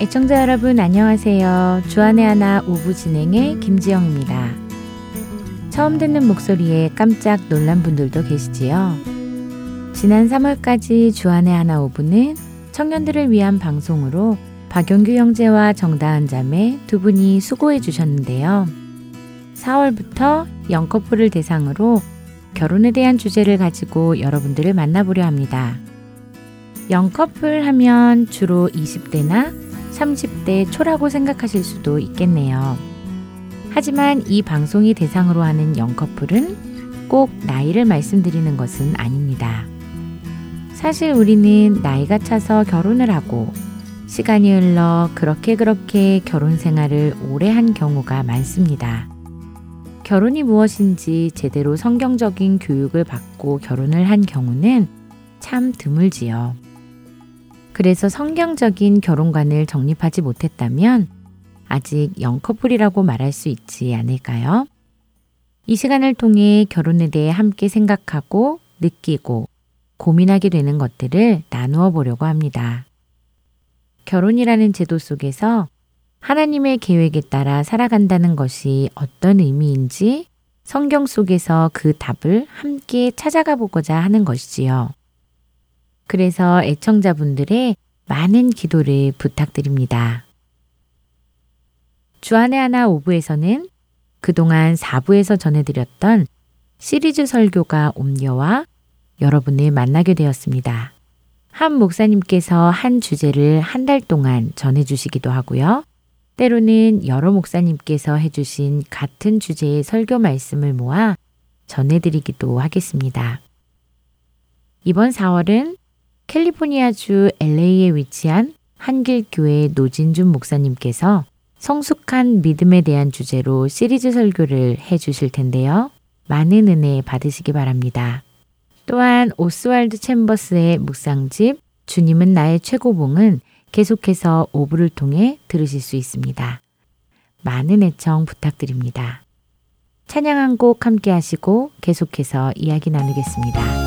애청자 여러분 안녕하세요. 주안의 하나 오부 진행의 김지영입니다. 처음 듣는 목소리에 깜짝 놀란 분들도 계시지요. 지난 3월까지 주안의 하나 오부는 청년들을 위한 방송으로 박영규 형제와 정다은 자매 두 분이 수고해 주셨는데요. 4월부터 영커플을 대상으로 결혼에 대한 주제를 가지고 여러분들을 만나보려 합니다. 영커플 하면 주로 20대나 30대 초라고 생각하실 수도 있겠네요. 하지만 이 방송이 대상으로 하는 영커플은 꼭 나이를 말씀드리는 것은 아닙니다. 사실 우리는 나이가 차서 결혼을 하고 시간이 흘러 그렇게 그렇게 결혼 생활을 오래 한 경우가 많습니다. 결혼이 무엇인지 제대로 성경적인 교육을 받고 결혼을 한 경우는 참 드물지요. 그래서 성경적인 결혼관을 정립하지 못했다면 아직 영커플이라고 말할 수 있지 않을까요? 이 시간을 통해 결혼에 대해 함께 생각하고 느끼고 고민하게 되는 것들을 나누어 보려고 합니다. 결혼이라는 제도 속에서 하나님의 계획에 따라 살아간다는 것이 어떤 의미인지 성경 속에서 그 답을 함께 찾아가 보고자 하는 것이지요. 그래서 애청자분들의 많은 기도를 부탁드립니다. 주안의 하나 오부에서는 그동안 4부에서 전해드렸던 시리즈 설교가 옮겨와 여러분을 만나게 되었습니다. 한 목사님께서 한 주제를 한 달 동안 전해주시기도 하고요. 때로는 여러 목사님께서 해주신 같은 주제의 설교 말씀을 모아 전해드리기도 하겠습니다. 이번 4월은 캘리포니아주 LA에 위치한 한길교회 노진준 목사님께서 성숙한 믿음에 대한 주제로 시리즈 설교를 해 주실 텐데요. 많은 은혜 받으시기 바랍니다. 또한 오스왈드 챔버스의 묵상집 주님은 나의 최고봉은 계속해서 오브를 통해 들으실 수 있습니다. 많은 애청 부탁드립니다. 찬양 한 곡 함께 하시고 계속해서 이야기 나누겠습니다.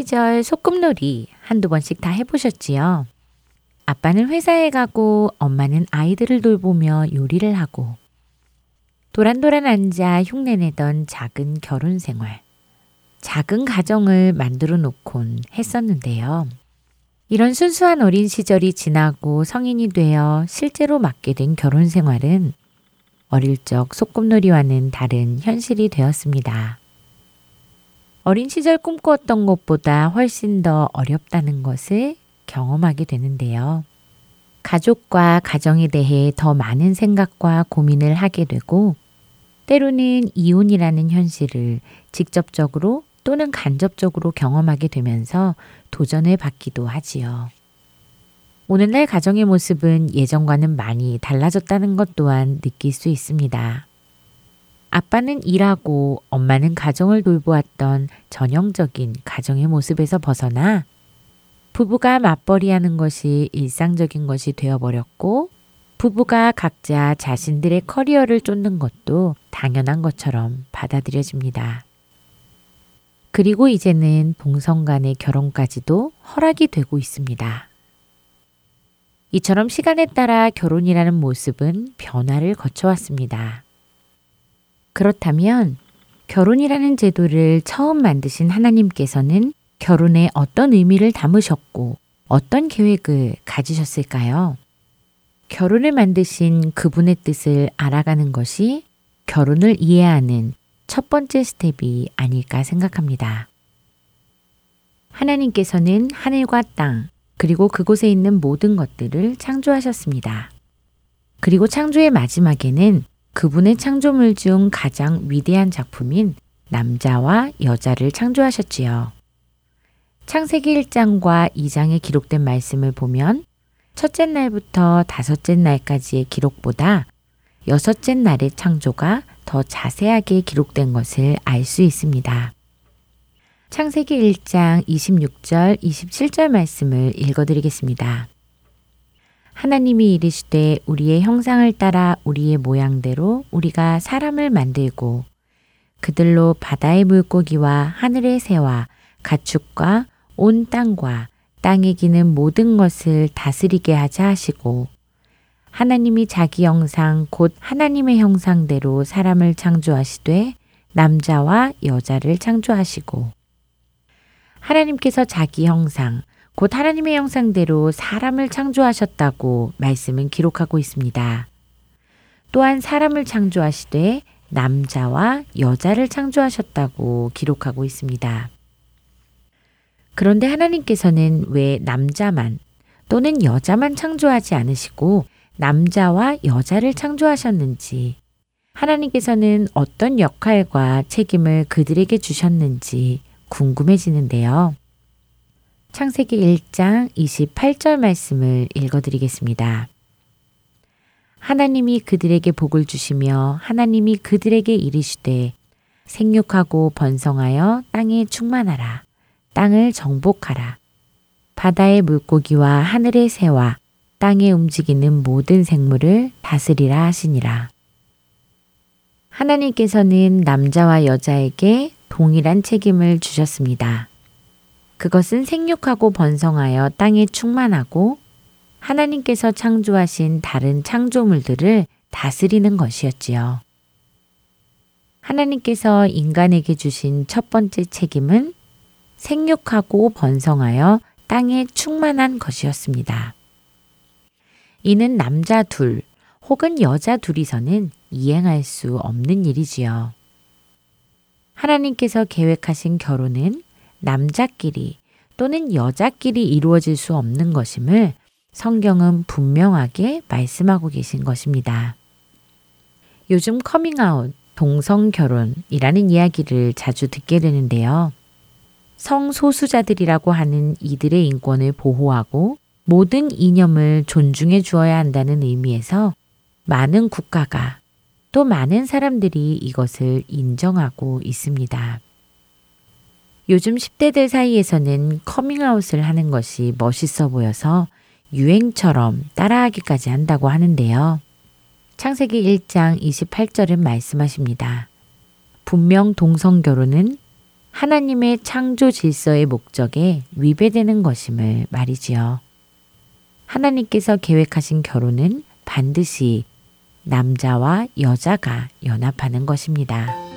시절 소꿉놀이 한두 번씩 다 해보셨지요? 아빠는 회사에 가고 엄마는 아이들을 돌보며 요리를 하고 도란도란 앉아 흉내내던 작은 결혼 생활. 작은 가정을 만들어 놓곤 했었는데요. 이런 순수한 어린 시절이 지나고 성인이 되어 실제로 맡게 된 결혼 생활은 어릴 적 소꿉놀이와는 다른 현실이 되었습니다. 어린 시절 꿈꾸었던 것보다 훨씬 더 어렵다는 것을 경험하게 되는데요. 가족과 가정에 대해 더 많은 생각과 고민을 하게 되고, 때로는 이혼이라는 현실을 직접적으로 또는 간접적으로 경험하게 되면서 도전을 받기도 하지요. 오늘날 가정의 모습은 예전과는 많이 달라졌다는 것 또한 느낄 수 있습니다. 아빠는 일하고 엄마는 가정을 돌보았던 전형적인 가정의 모습에서 벗어나 부부가 맞벌이 하는 것이 일상적인 것이 되어버렸고 부부가 각자 자신들의 커리어를 쫓는 것도 당연한 것처럼 받아들여집니다. 그리고 이제는 동성 간의 결혼까지도 허락이 되고 있습니다. 이처럼 시간에 따라 결혼이라는 모습은 변화를 거쳐왔습니다. 그렇다면 결혼이라는 제도를 처음 만드신 하나님께서는 결혼에 어떤 의미를 담으셨고 어떤 계획을 가지셨을까요? 결혼을 만드신 그분의 뜻을 알아가는 것이 결혼을 이해하는 첫 번째 스텝이 아닐까 생각합니다. 하나님께서는 하늘과 땅, 그리고 그곳에 있는 모든 것들을 창조하셨습니다. 그리고 창조의 마지막에는 그분의 창조물 중 가장 위대한 작품인 남자와 여자를 창조하셨지요. 창세기 1장과 2장에 기록된 말씀을 보면 첫째 날부터 다섯째 날까지의 기록보다 여섯째 날의 창조가 더 자세하게 기록된 것을 알 수 있습니다. 창세기 1장 26절, 27절 말씀을 읽어드리겠습니다. 하나님이 이르시되 우리의 형상을 따라 우리의 모양대로 우리가 사람을 만들고 그들로 바다의 물고기와 하늘의 새와 가축과 온 땅과 땅에 기는 모든 것을 다스리게 하자 하시고 하나님이 자기 형상 곧 하나님의 형상대로 사람을 창조하시되 남자와 여자를 창조하시고 하나님께서 자기 형상 곧 하나님의 형상대로 사람을 창조하셨다고 말씀은 기록하고 있습니다. 또한 사람을 창조하시되 남자와 여자를 창조하셨다고 기록하고 있습니다. 그런데 하나님께서는 왜 남자만 또는 여자만 창조하지 않으시고 남자와 여자를 창조하셨는지, 하나님께서는 어떤 역할과 책임을 그들에게 주셨는지 궁금해지는데요. 창세기 1장 28절 말씀을 읽어드리겠습니다. 하나님이 그들에게 복을 주시며 하나님이 그들에게 이르시되 생육하고 번성하여 땅에 충만하라. 땅을 정복하라. 바다의 물고기와 하늘의 새와 땅에 움직이는 모든 생물을 다스리라 하시니라. 하나님께서는 남자와 여자에게 동일한 책임을 주셨습니다. 그것은 생육하고 번성하여 땅에 충만하고 하나님께서 창조하신 다른 창조물들을 다스리는 것이었지요. 하나님께서 인간에게 주신 첫 번째 책임은 생육하고 번성하여 땅에 충만한 것이었습니다. 이는 남자 둘 혹은 여자 둘이서는 이행할 수 없는 일이지요. 하나님께서 계획하신 결혼은 남자끼리 또는 여자끼리 이루어질 수 없는 것임을 성경은 분명하게 말씀하고 계신 것입니다. 요즘 커밍아웃, 동성 결혼이라는 이야기를 자주 듣게 되는데요. 성소수자들이라고 하는 이들의 인권을 보호하고 모든 이념을 존중해 주어야 한다는 의미에서 많은 국가가 또 많은 사람들이 이것을 인정하고 있습니다. 요즘 10대들 사이에서는 커밍아웃을 하는 것이 멋있어 보여서 유행처럼 따라하기까지 한다고 하는데요. 창세기 1장 28절은 말씀하십니다. 분명 동성 결혼은 하나님의 창조 질서의 목적에 위배되는 것임을 말이지요. 하나님께서 계획하신 결혼은 반드시 남자와 여자가 연합하는 것입니다.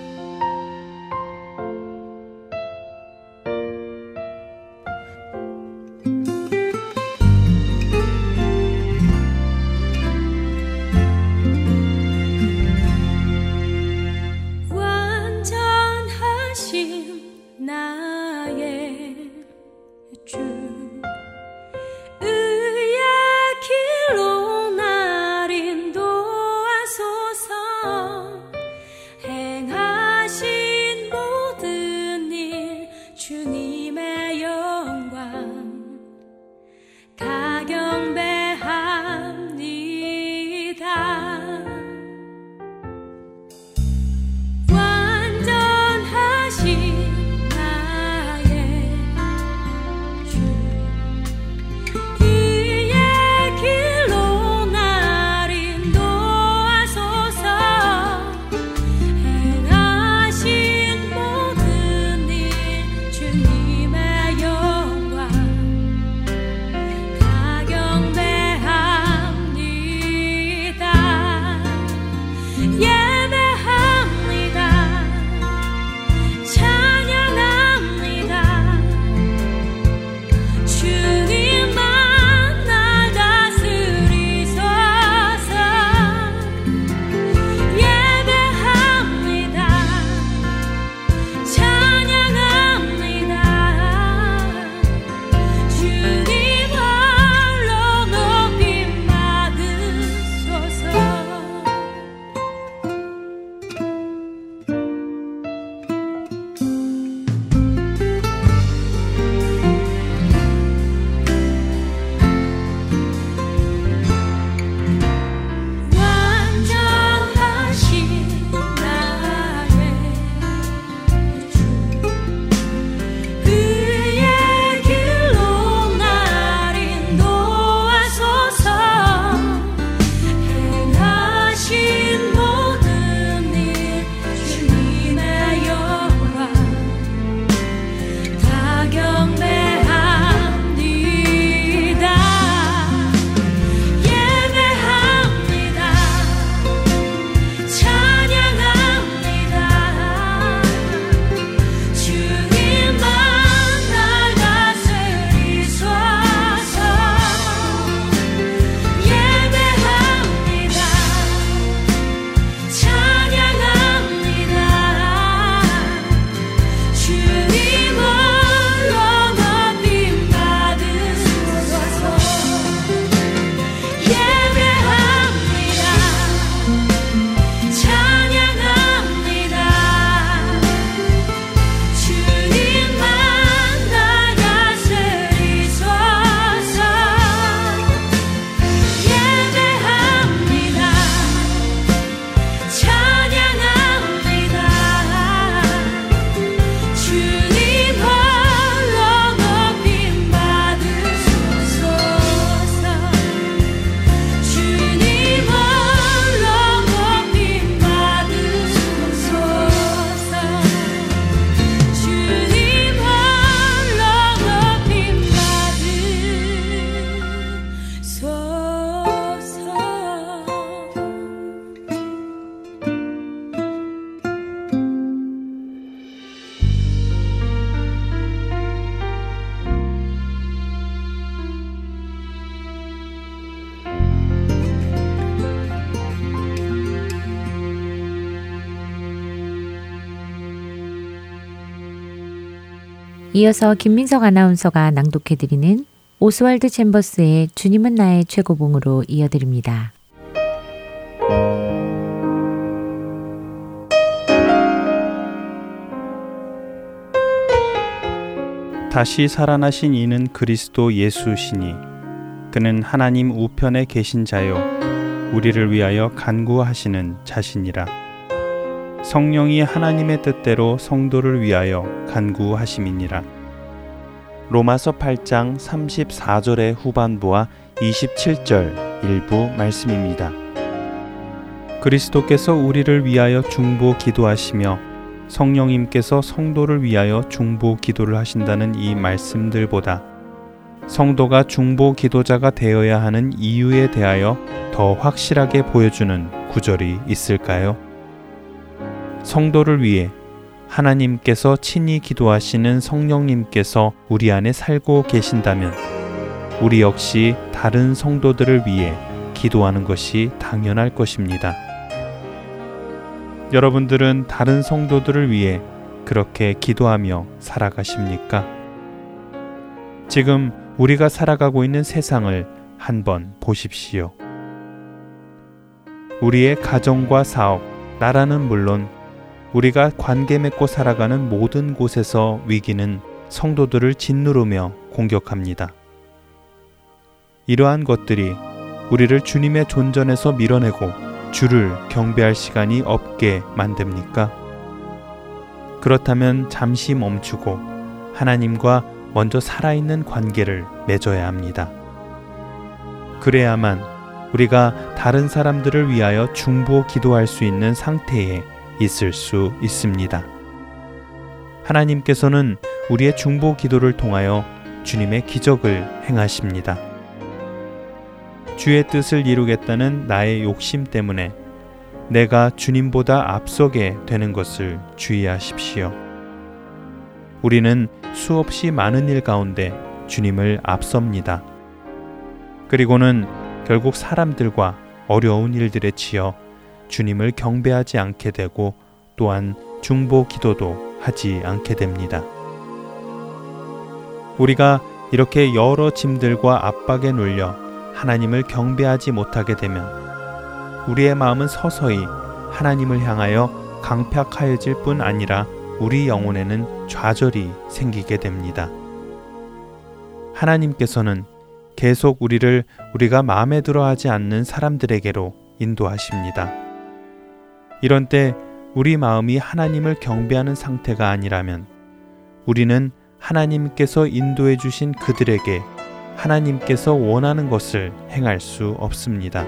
이어서 김민석 아나운서가 낭독해드리는 오스왈드 챔버스의 주님은 나의 최고봉으로 이어드립니다. 다시 살아나신 이는 그리스도 예수시니 그는 하나님 우편에 계신 자요 우리를 위하여 간구하시는 자신이라 성령이 하나님의 뜻대로 성도를 위하여 간구하심이니라. 로마서 8장 34절의 후반부와 27절 일부 말씀입니다. 그리스도께서 우리를 위하여 중보 기도하시며 성령님께서 성도를 위하여 중보 기도를 하신다는 이 말씀들보다 성도가 중보 기도자가 되어야 하는 이유에 대하여 더 확실하게 보여주는 구절이 있을까요? 성도를 위해 하나님께서 친히 기도하시는 성령님께서 우리 안에 살고 계신다면 우리 역시 다른 성도들을 위해 기도하는 것이 당연할 것입니다. 여러분들은 다른 성도들을 위해 그렇게 기도하며 살아가십니까? 지금 우리가 살아가고 있는 세상을 한번 보십시오. 우리의 가정과 사업, 나라는 물론 우리가 관계 맺고 살아가는 모든 곳에서 위기는 성도들을 짓누르며 공격합니다. 이러한 것들이 우리를 주님의 존전에서 밀어내고 주를 경배할 시간이 없게 만듭니까? 그렇다면 잠시 멈추고 하나님과 먼저 살아있는 관계를 맺어야 합니다. 그래야만 우리가 다른 사람들을 위하여 중보 기도할 수 있는 상태에 있을 수 있습니다. 하나님께서는 우리의 중보 기도를 통하여 주님의 기적을 행하십니다. 주의 뜻을 이루겠다는 나의 욕심 때문에 내가 주님보다 앞서게 되는 것을 주의하십시오. 우리는 수없이 많은 일 가운데 주님을 앞섭니다. 그리고는 결국 사람들과 어려운 일들에 치여 주님을 경배하지 않게 되고 또한 중보 기도도 하지 않게 됩니다. 우리가 이렇게 여러 짐들과 압박에 눌려 하나님을 경배하지 못하게 되면 우리의 마음은 서서히 하나님을 향하여 강팍하여질 뿐 아니라 우리 영혼에는 좌절이 생기게 됩니다. 하나님께서는 계속 우리를 우리가 마음에 들어 하지 않는 사람들에게로 인도하십니다. 이런 때 우리 마음이 하나님을 경배하는 상태가 아니라면 우리는 하나님께서 인도해 주신 그들에게 하나님께서 원하는 것을 행할 수 없습니다.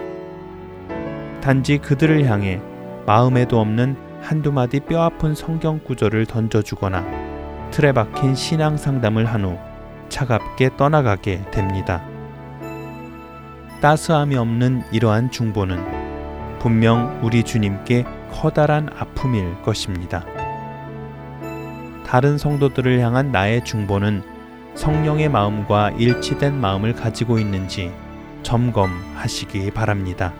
단지 그들을 향해 마음에도 없는 한두 마디 뼈 아픈 성경 구절을 던져주거나 틀에 박힌 신앙 상담을 한 후 차갑게 떠나가게 됩니다. 따스함이 없는 이러한 중보는 분명 우리 주님께 커다란 아픔일 것입니다. 다른 성도들을 향한 나의 중보는 성령의 마음과 일치된 마음을 가지고 있는지 점검하시기 바랍니다.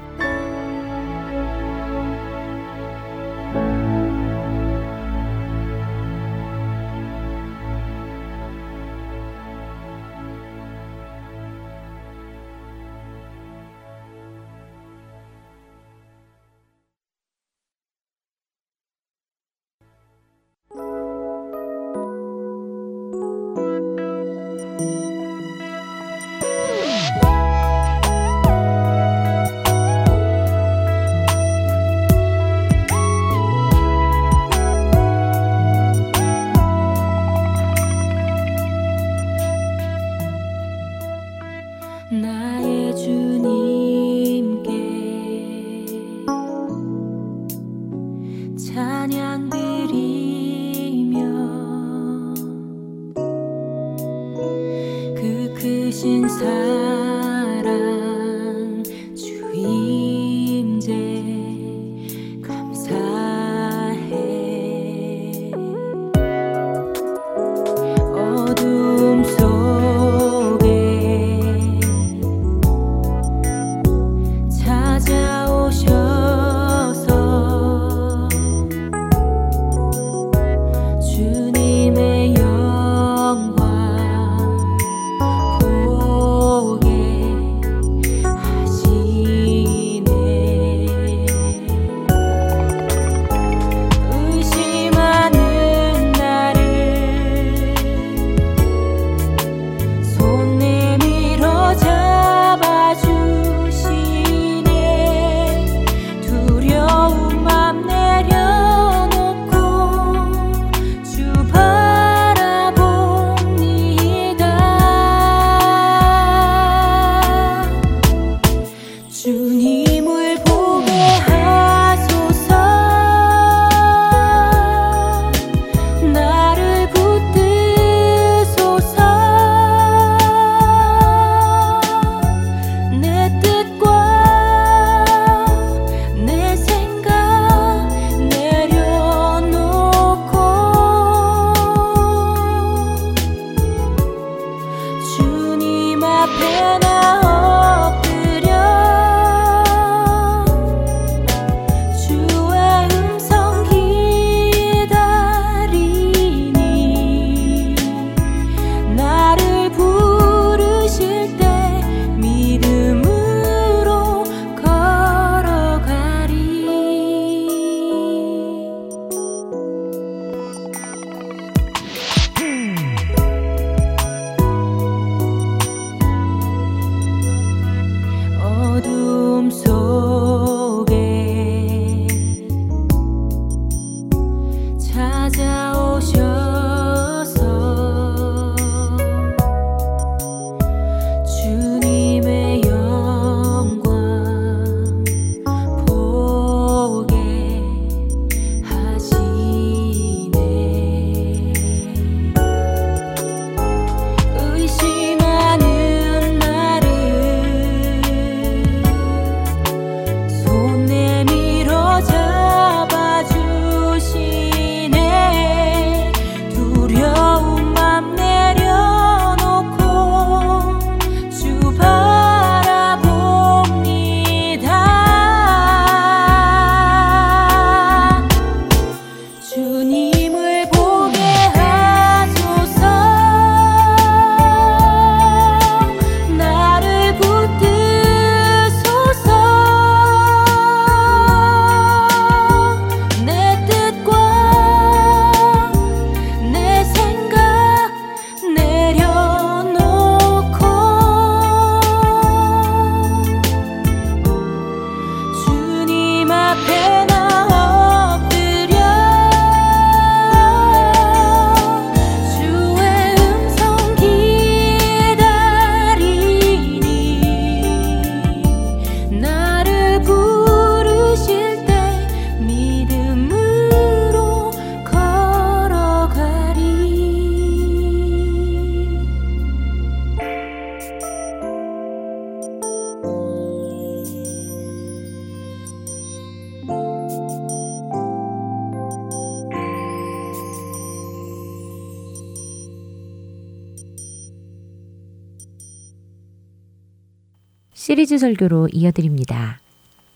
설교로 이어드립니다.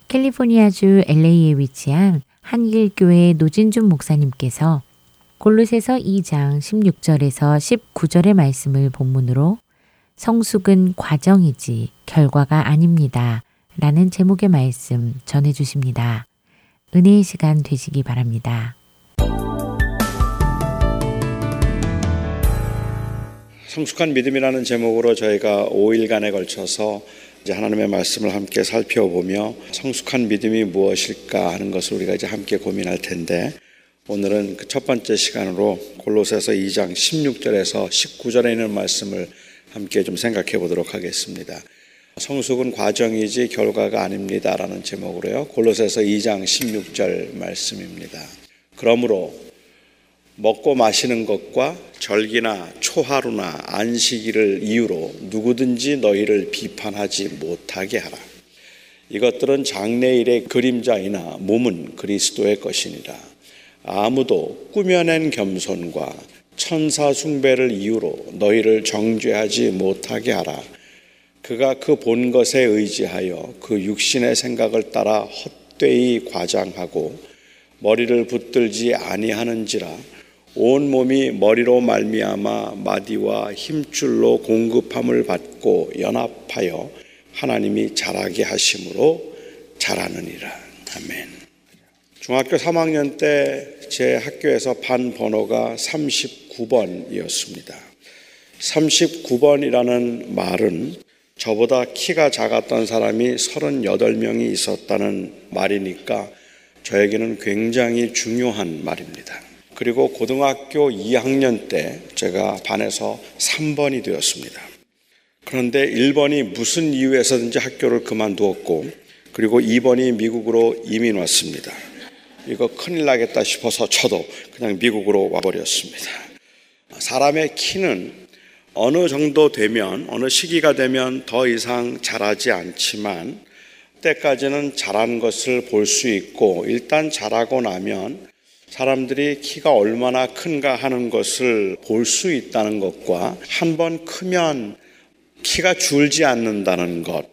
캘리포니아주 LA에 위치한 한길교회 노진준 목사님께서 골로새서 2장 16절에서 19절의 말씀을 본문으로 성숙은 과정이지 결과가 아닙니다. 라는 제목의 말씀 전해 주십니다. 은혜의 시간 되시기 바랍니다. 성숙한 믿음이라는 제목으로 저희가 5일간에 걸쳐서 이제 하나님의 말씀을 함께 살펴보며 성숙한 믿음이 무엇일까 하는 것을 우리가 이제 함께 고민할 텐데 오늘은 그 첫 번째 시간으로 골로새서 2장 16절에서 19절에 있는 말씀을 함께 좀 생각해 보도록 하겠습니다. 성숙은 과정이지 결과가 아닙니다라는 제목으로요. 골로새서 2장 16절 말씀입니다. 그러므로 먹고 마시는 것과 절기나 초하루나 안식일을 이유로 누구든지 너희를 비판하지 못하게 하라. 이것들은 장래일의 그림자이나 몸은 그리스도의 것이니라. 아무도 꾸며낸 겸손과 천사 숭배를 이유로 너희를 정죄하지 못하게 하라. 그가 그 본 것에 의지하여 그 육신의 생각을 따라 헛되이 과장하고 머리를 붙들지 아니하는지라 온 몸이 머리로 말미암아 마디와 힘줄로 공급함을 받고 연합하여 하나님이 자라게 하심으로 자라느니라. 아멘. 중학교 3학년 때 제 학교에서 반 번호가 39번이었습니다. 39번이라는 말은 저보다 키가 작았던 사람이 38명이 있었다는 말이니까 저에게는 굉장히 중요한 말입니다. 그리고 고등학교 2학년 때 제가 반에서 3번이 되었습니다. 그런데 1번이 무슨 이유에서든지 학교를 그만두었고 그리고 2번이 미국으로 이민 왔습니다. 이거 큰일 나겠다 싶어서 저도 그냥 미국으로 와버렸습니다. 사람의 키는 어느 정도 되면, 어느 시기가 되면 더 이상 자라지 않지만, 때까지는 자란 것을 볼 수 있고, 일단 자라고 나면 사람들이 키가 얼마나 큰가 하는 것을 볼 수 있다는 것과 한 번 크면 키가 줄지 않는다는 것.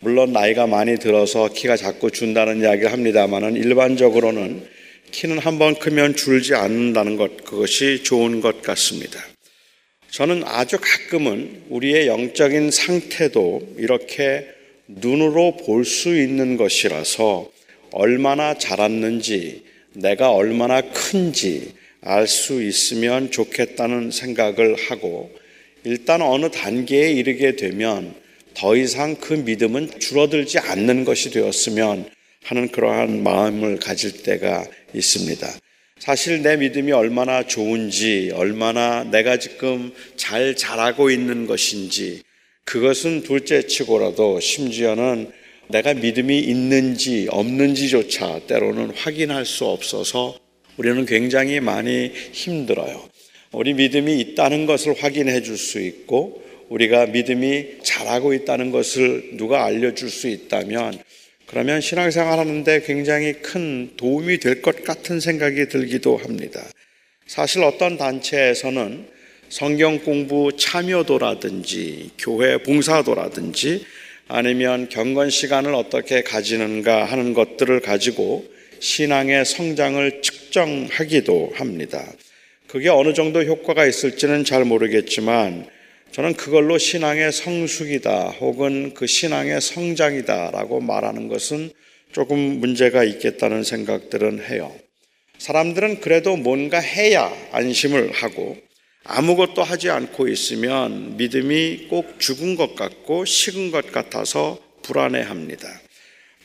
물론 나이가 많이 들어서 키가 자꾸 준다는 이야기를 합니다만은 일반적으로는 키는 한 번 크면 줄지 않는다는 것, 그것이 좋은 것 같습니다. 저는 아주 가끔은 우리의 영적인 상태도 이렇게 눈으로 볼 수 있는 것이라서 얼마나 자랐는지 내가 얼마나 큰지 알 수 있으면 좋겠다는 생각을 하고 일단 어느 단계에 이르게 되면 더 이상 그 믿음은 줄어들지 않는 것이 되었으면 하는 그러한 마음을 가질 때가 있습니다. 사실 내 믿음이 얼마나 좋은지, 얼마나 내가 지금 잘 자라고 있는 것인지, 그것은 둘째 치고라도 심지어는 내가 믿음이 있는지 없는지조차 때로는 확인할 수 없어서 우리는 굉장히 많이 힘들어요. 우리 믿음이 있다는 것을 확인해 줄 수 있고 우리가 믿음이 잘하고 있다는 것을 누가 알려줄 수 있다면 그러면 신앙생활 하는데 굉장히 큰 도움이 될 것 같은 생각이 들기도 합니다. 사실 어떤 단체에서는 성경 공부 참여도라든지 교회 봉사도라든지 아니면 경건 시간을 어떻게 가지는가 하는 것들을 가지고 신앙의 성장을 측정하기도 합니다. 그게 어느 정도 효과가 있을지는 잘 모르겠지만 저는 그걸로 신앙의 성숙이다 혹은 그 신앙의 성장이다라고 말하는 것은 조금 문제가 있겠다는 생각들은 해요. 사람들은 그래도 뭔가 해야 안심을 하고 아무것도 하지 않고 있으면 믿음이 꼭 죽은 것 같고 식은 것 같아서 불안해 합니다.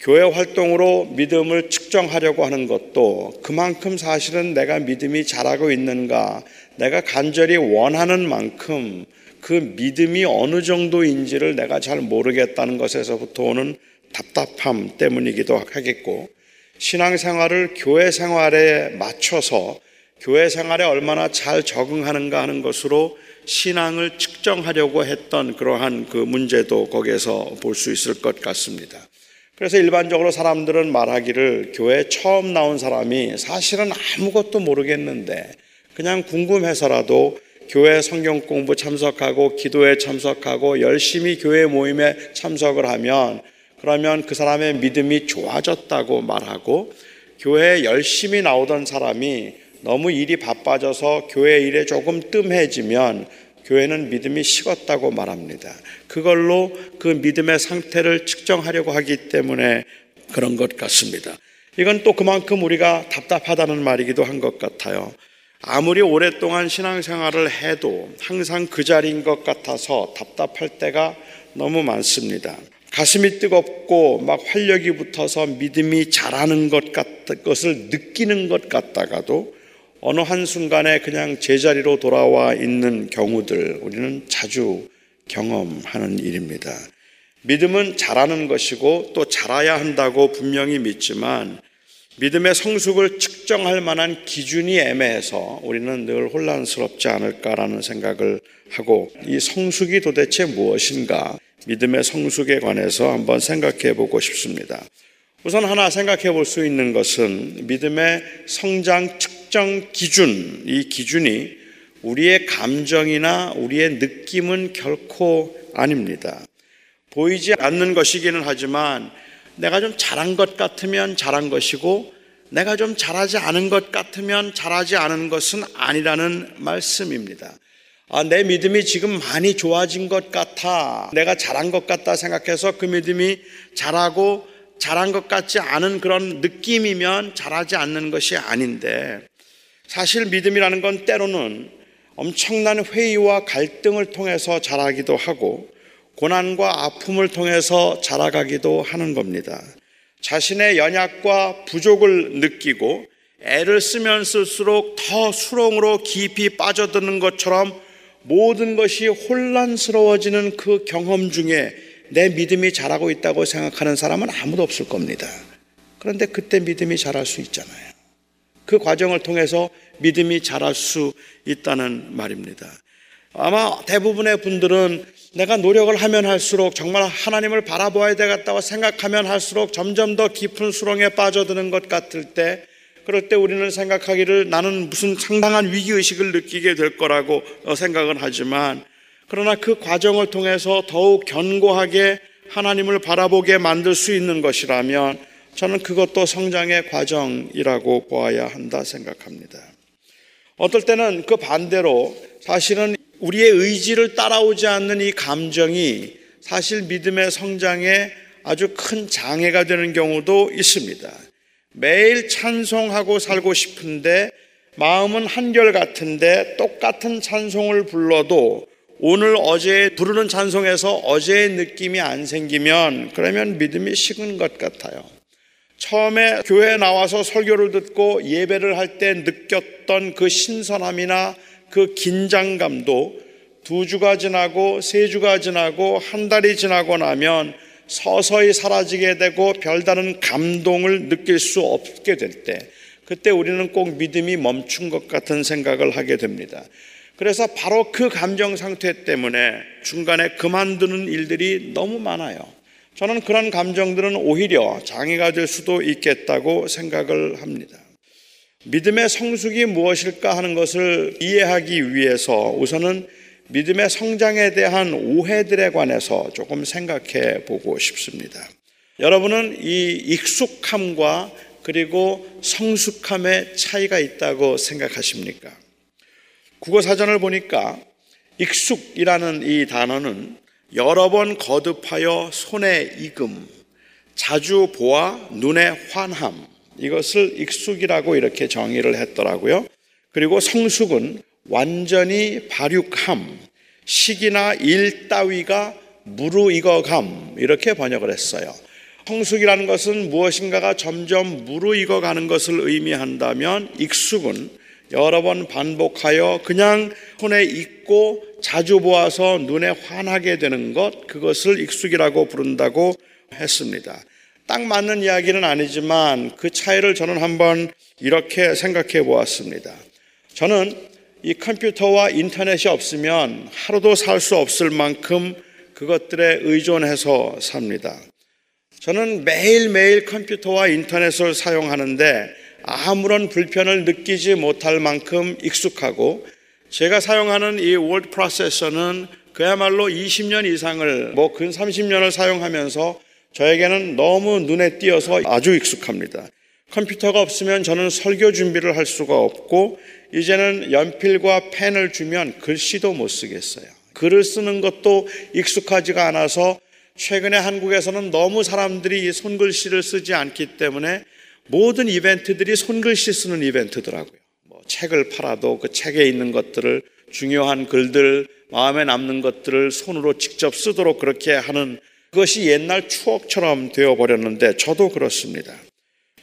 교회 활동으로 믿음을 측정하려고 하는 것도 그만큼 사실은 내가 믿음이 잘하고 있는가, 내가 간절히 원하는 만큼 그 믿음이 어느 정도인지를 내가 잘 모르겠다는 것에서부터 오는 답답함 때문이기도 하겠고, 신앙생활을 교회 생활에 맞춰서 교회 생활에 얼마나 잘 적응하는가 하는 것으로 신앙을 측정하려고 했던 그러한 그 문제도 거기에서 볼 수 있을 것 같습니다. 그래서 일반적으로 사람들은 말하기를 교회 처음 나온 사람이 사실은 아무것도 모르겠는데 그냥 궁금해서라도 교회 성경 공부 참석하고 기도에 참석하고 열심히 교회 모임에 참석을 하면 그러면 그 사람의 믿음이 좋아졌다고 말하고 교회에 열심히 나오던 사람이 너무 일이 바빠져서 교회 일에 조금 뜸해지면 교회는 믿음이 식었다고 말합니다. 그걸로 그 믿음의 상태를 측정하려고 하기 때문에 그런 것 같습니다. 이건 또 그만큼 우리가 답답하다는 말이기도 한 것 같아요. 아무리 오랫동안 신앙생활을 해도 항상 그 자리인 것 같아서 답답할 때가 너무 많습니다. 가슴이 뜨겁고 막 활력이 붙어서 믿음이 자라는 것 같은 것을 느끼는 것 같다가도 어느 한순간에 그냥 제자리로 돌아와 있는 경우들 우리는 자주 경험하는 일입니다. 믿음은 자라는 것이고 또 자라야 한다고 분명히 믿지만 믿음의 성숙을 측정할 만한 기준이 애매해서 우리는 늘 혼란스럽지 않을까라는 생각을 하고 이 성숙이 도대체 무엇인가 믿음의 성숙에 관해서 한번 생각해 보고 싶습니다. 우선 하나 생각해 볼 수 있는 것은 믿음의 성장 측 정 기준, 이 기준이 우리의 감정이나 우리의 느낌은 결코 아닙니다. 보이지 않는 것이기는 하지만 내가 좀 잘한 것 같으면 잘한 것이고 내가 좀 잘하지 않은 것 같으면 잘하지 않은 것은 아니라는 말씀입니다. 아, 내 믿음이 지금 많이 좋아진 것 같아. 내가 잘한 것 같다 생각해서 그 믿음이 잘하고 잘한 것 같지 않은 그런 느낌이면 잘하지 않는 것이 아닌데 사실 믿음이라는 건 때로는 엄청난 회의와 갈등을 통해서 자라기도 하고 고난과 아픔을 통해서 자라가기도 하는 겁니다. 자신의 연약과 부족을 느끼고 애를 쓰면 쓸수록 더 수렁으로 깊이 빠져드는 것처럼 모든 것이 혼란스러워지는 그 경험 중에 내 믿음이 자라고 있다고 생각하는 사람은 아무도 없을 겁니다. 그런데 그때 믿음이 자랄 수 있잖아요. 그 과정을 통해서 믿음이 자랄 수 있다는 말입니다. 아마 대부분의 분들은 내가 노력을 하면 할수록 정말 하나님을 바라보아야 되겠다고 생각하면 할수록 점점 더 깊은 수렁에 빠져드는 것 같을 때 그럴 때 우리는 생각하기를 나는 무슨 상당한 위기의식을 느끼게 될 거라고 생각은 하지만 그러나 그 과정을 통해서 더욱 견고하게 하나님을 바라보게 만들 수 있는 것이라면 저는 그것도 성장의 과정이라고 보아야 한다 생각합니다. 어떨 때는 그 반대로 사실은 우리의 의지를 따라오지 않는 이 감정이 사실 믿음의 성장에 아주 큰 장애가 되는 경우도 있습니다. 매일 찬송하고 살고 싶은데 마음은 한결 같은데 똑같은 찬송을 불러도 오늘 어제 부르는 찬송에서 어제의 느낌이 안 생기면 그러면 믿음이 식은 것 같아요. 처음에 교회에 나와서 설교를 듣고 예배를 할 때 느꼈던 그 신선함이나 그 긴장감도 두 주가 지나고 세 주가 지나고 한 달이 지나고 나면 서서히 사라지게 되고 별다른 감동을 느낄 수 없게 될 때, 그때 우리는 꼭 믿음이 멈춘 것 같은 생각을 하게 됩니다. 그래서 바로 그 감정 상태 때문에 중간에 그만두는 일들이 너무 많아요. 저는 그런 감정들은 오히려 장애가 될 수도 있겠다고 생각을 합니다. 믿음의 성숙이 무엇일까 하는 것을 이해하기 위해서 우선은 믿음의 성장에 대한 오해들에 관해서 조금 생각해 보고 싶습니다. 여러분은 이 익숙함과 그리고 성숙함의 차이가 있다고 생각하십니까? 국어 사전을 보니까 익숙이라는 이 단어는 여러 번 거듭하여 손에 익음, 자주 보아 눈에 환함, 이것을 익숙이라고 이렇게 정의를 했더라고요. 그리고 성숙은 완전히 발육함, 시기나 일 따위가 무르익어감 이렇게 번역을 했어요. 성숙이라는 것은 무엇인가가 점점 무르익어가는 것을 의미한다면 익숙은 여러 번 반복하여 그냥 손에 익고 자주 보아서 눈에 환하게 되는 것 그것을 익숙이라고 부른다고 했습니다. 딱 맞는 이야기는 아니지만 그 차이를 저는 한번 이렇게 생각해 보았습니다. 저는 이 컴퓨터와 인터넷이 없으면 하루도 살 수 없을 만큼 그것들에 의존해서 삽니다. 저는 매일매일 컴퓨터와 인터넷을 사용하는데 아무런 불편을 느끼지 못할 만큼 익숙하고 제가 사용하는 이 월드 프로세서는 그야말로 20년 이상을 뭐 근 30년을 사용하면서 저에게는 너무 눈에 띄어서 아주 익숙합니다. 컴퓨터가 없으면 저는 설교 준비를 할 수가 없고 이제는 연필과 펜을 주면 글씨도 못 쓰겠어요. 글을 쓰는 것도 익숙하지가 않아서 최근에 한국에서는 너무 사람들이 손글씨를 쓰지 않기 때문에 모든 이벤트들이 손글씨 쓰는 이벤트더라고요. 뭐 책을 팔아도 그 책에 있는 것들을 중요한 글들, 마음에 남는 것들을 손으로 직접 쓰도록 그렇게 하는 그것이 옛날 추억처럼 되어버렸는데 저도 그렇습니다.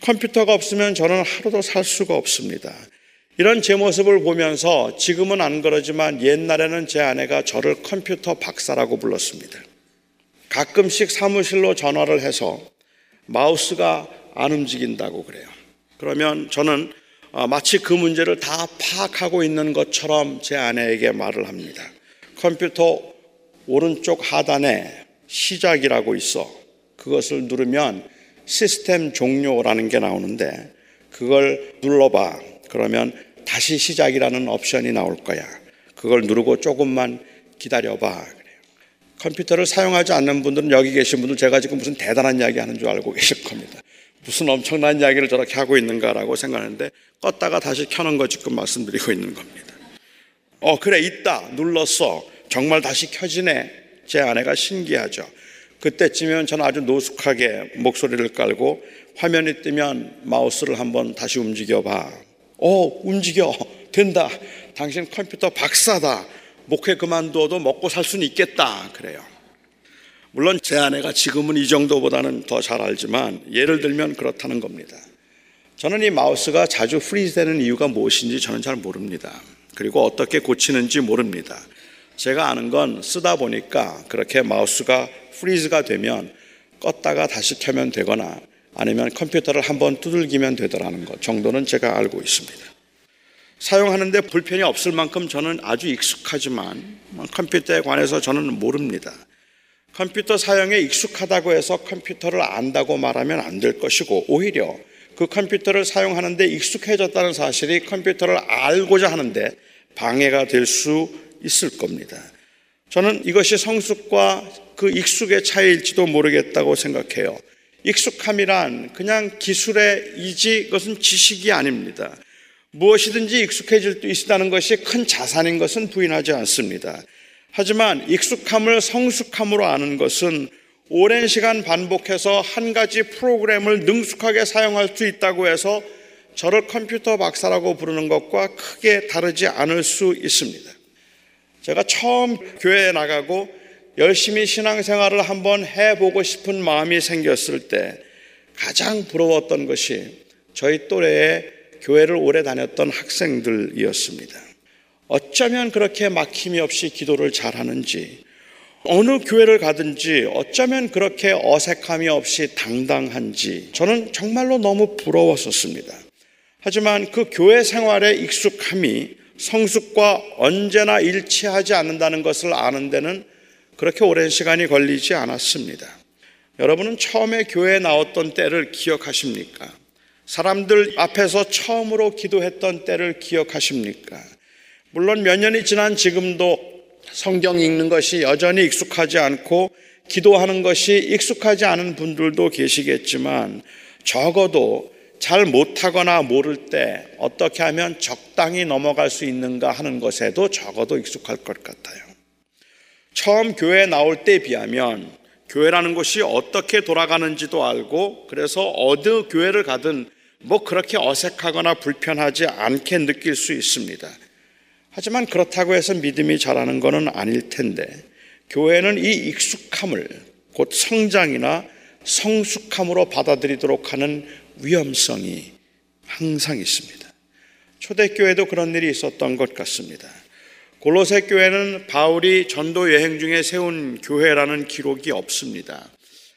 컴퓨터가 없으면 저는 하루도 살 수가 없습니다. 이런 제 모습을 보면서 지금은 안 그러지만 옛날에는 제 아내가 저를 컴퓨터 박사라고 불렀습니다. 가끔씩 사무실로 전화를 해서 마우스가 안 움직인다고 그래요. 그러면 저는 어, 마치 그 문제를 다 파악하고 있는 것처럼 제 아내에게 말을 합니다. 컴퓨터 오른쪽 하단에 시작이라고 있어. 그것을 누르면 시스템 종료라는 게 나오는데 그걸 눌러봐. 그러면 다시 시작이라는 옵션이 나올 거야. 그걸 누르고 조금만 기다려봐. 컴퓨터를 사용하지 않는 분들은 여기 계신 분들 제가 지금 무슨 대단한 이야기 하는 줄 알고 계실 겁니다. 무슨 엄청난 이야기를 저렇게 하고 있는가라고 생각하는데 껐다가 다시 켜는 거 지금 말씀드리고 있는 겁니다. 어, 그래, 있다. 눌렀어. 정말 다시 켜지네. 제 아내가 신기하죠. 그때쯤이면 저는 아주 노숙하게 목소리를 깔고 화면이 뜨면 마우스를 한번 다시 움직여 봐. 어, 움직여. 된다. 당신 컴퓨터 박사다. 목회 그만둬도 먹고 살 수는 있겠다. 그래요. 물론 제 아내가 지금은 이 정도보다는 더 잘 알지만 예를 들면 그렇다는 겁니다. 저는 이 마우스가 자주 freeze 되는 이유가 무엇인지 저는 잘 모릅니다. 그리고 어떻게 고치는지 모릅니다. 제가 아는 건 쓰다 보니까 그렇게 마우스가 freeze가 되면 껐다가 다시 켜면 되거나 아니면 컴퓨터를 한번 두들기면 되더라는 것 정도는 제가 알고 있습니다. 사용하는데 불편이 없을 만큼 저는 아주 익숙하지만 컴퓨터에 관해서 저는 모릅니다. 컴퓨터 사용에 익숙하다고 해서 컴퓨터를 안다고 말하면 안 될 것이고 오히려 그 컴퓨터를 사용하는데 익숙해졌다는 사실이 컴퓨터를 알고자 하는데 방해가 될 수 있을 겁니다. 저는 이것이 성숙과 그 익숙의 차이일지도 모르겠다고 생각해요. 익숙함이란 그냥 기술의 이지 그것은 지식이 아닙니다. 무엇이든지 익숙해질 수 있다는 것이 큰 자산인 것은 부인하지 않습니다. 하지만 익숙함을 성숙함으로 아는 것은 오랜 시간 반복해서 한 가지 프로그램을 능숙하게 사용할 수 있다고 해서 저를 컴퓨터 박사라고 부르는 것과 크게 다르지 않을 수 있습니다. 제가 처음 교회에 나가고 열심히 신앙생활을 한번 해보고 싶은 마음이 생겼을 때 가장 부러웠던 것이 저희 또래의 교회를 오래 다녔던 학생들이었습니다. 어쩌면 그렇게 막힘이 없이 기도를 잘하는지, 어느 교회를 가든지 어쩌면 그렇게 어색함이 없이 당당한지 저는 정말로 너무 부러웠었습니다. 하지만 그 교회 생활의 익숙함이 성숙과 언제나 일치하지 않는다는 것을 아는 데는 그렇게 오랜 시간이 걸리지 않았습니다. 여러분은 처음에 교회에 나왔던 때를 기억하십니까? 사람들 앞에서 처음으로 기도했던 때를 기억하십니까? 물론 몇 년이 지난 지금도 성경 읽는 것이 여전히 익숙하지 않고 기도하는 것이 익숙하지 않은 분들도 계시겠지만 적어도 잘 못하거나 모를 때 어떻게 하면 적당히 넘어갈 수 있는가 하는 것에도 적어도 익숙할 것 같아요. 처음 교회에 나올 때에 비하면 교회라는 곳이 어떻게 돌아가는지도 알고 그래서 어느 교회를 가든 뭐 그렇게 어색하거나 불편하지 않게 느낄 수 있습니다. 하지만 그렇다고 해서 믿음이 자라는 것은 아닐 텐데 교회는 이 익숙함을 곧 성장이나 성숙함으로 받아들이도록 하는 위험성이 항상 있습니다. 초대교회도 그런 일이 있었던 것 같습니다. 골로새 교회는 바울이 전도 여행 중에 세운 교회라는 기록이 없습니다.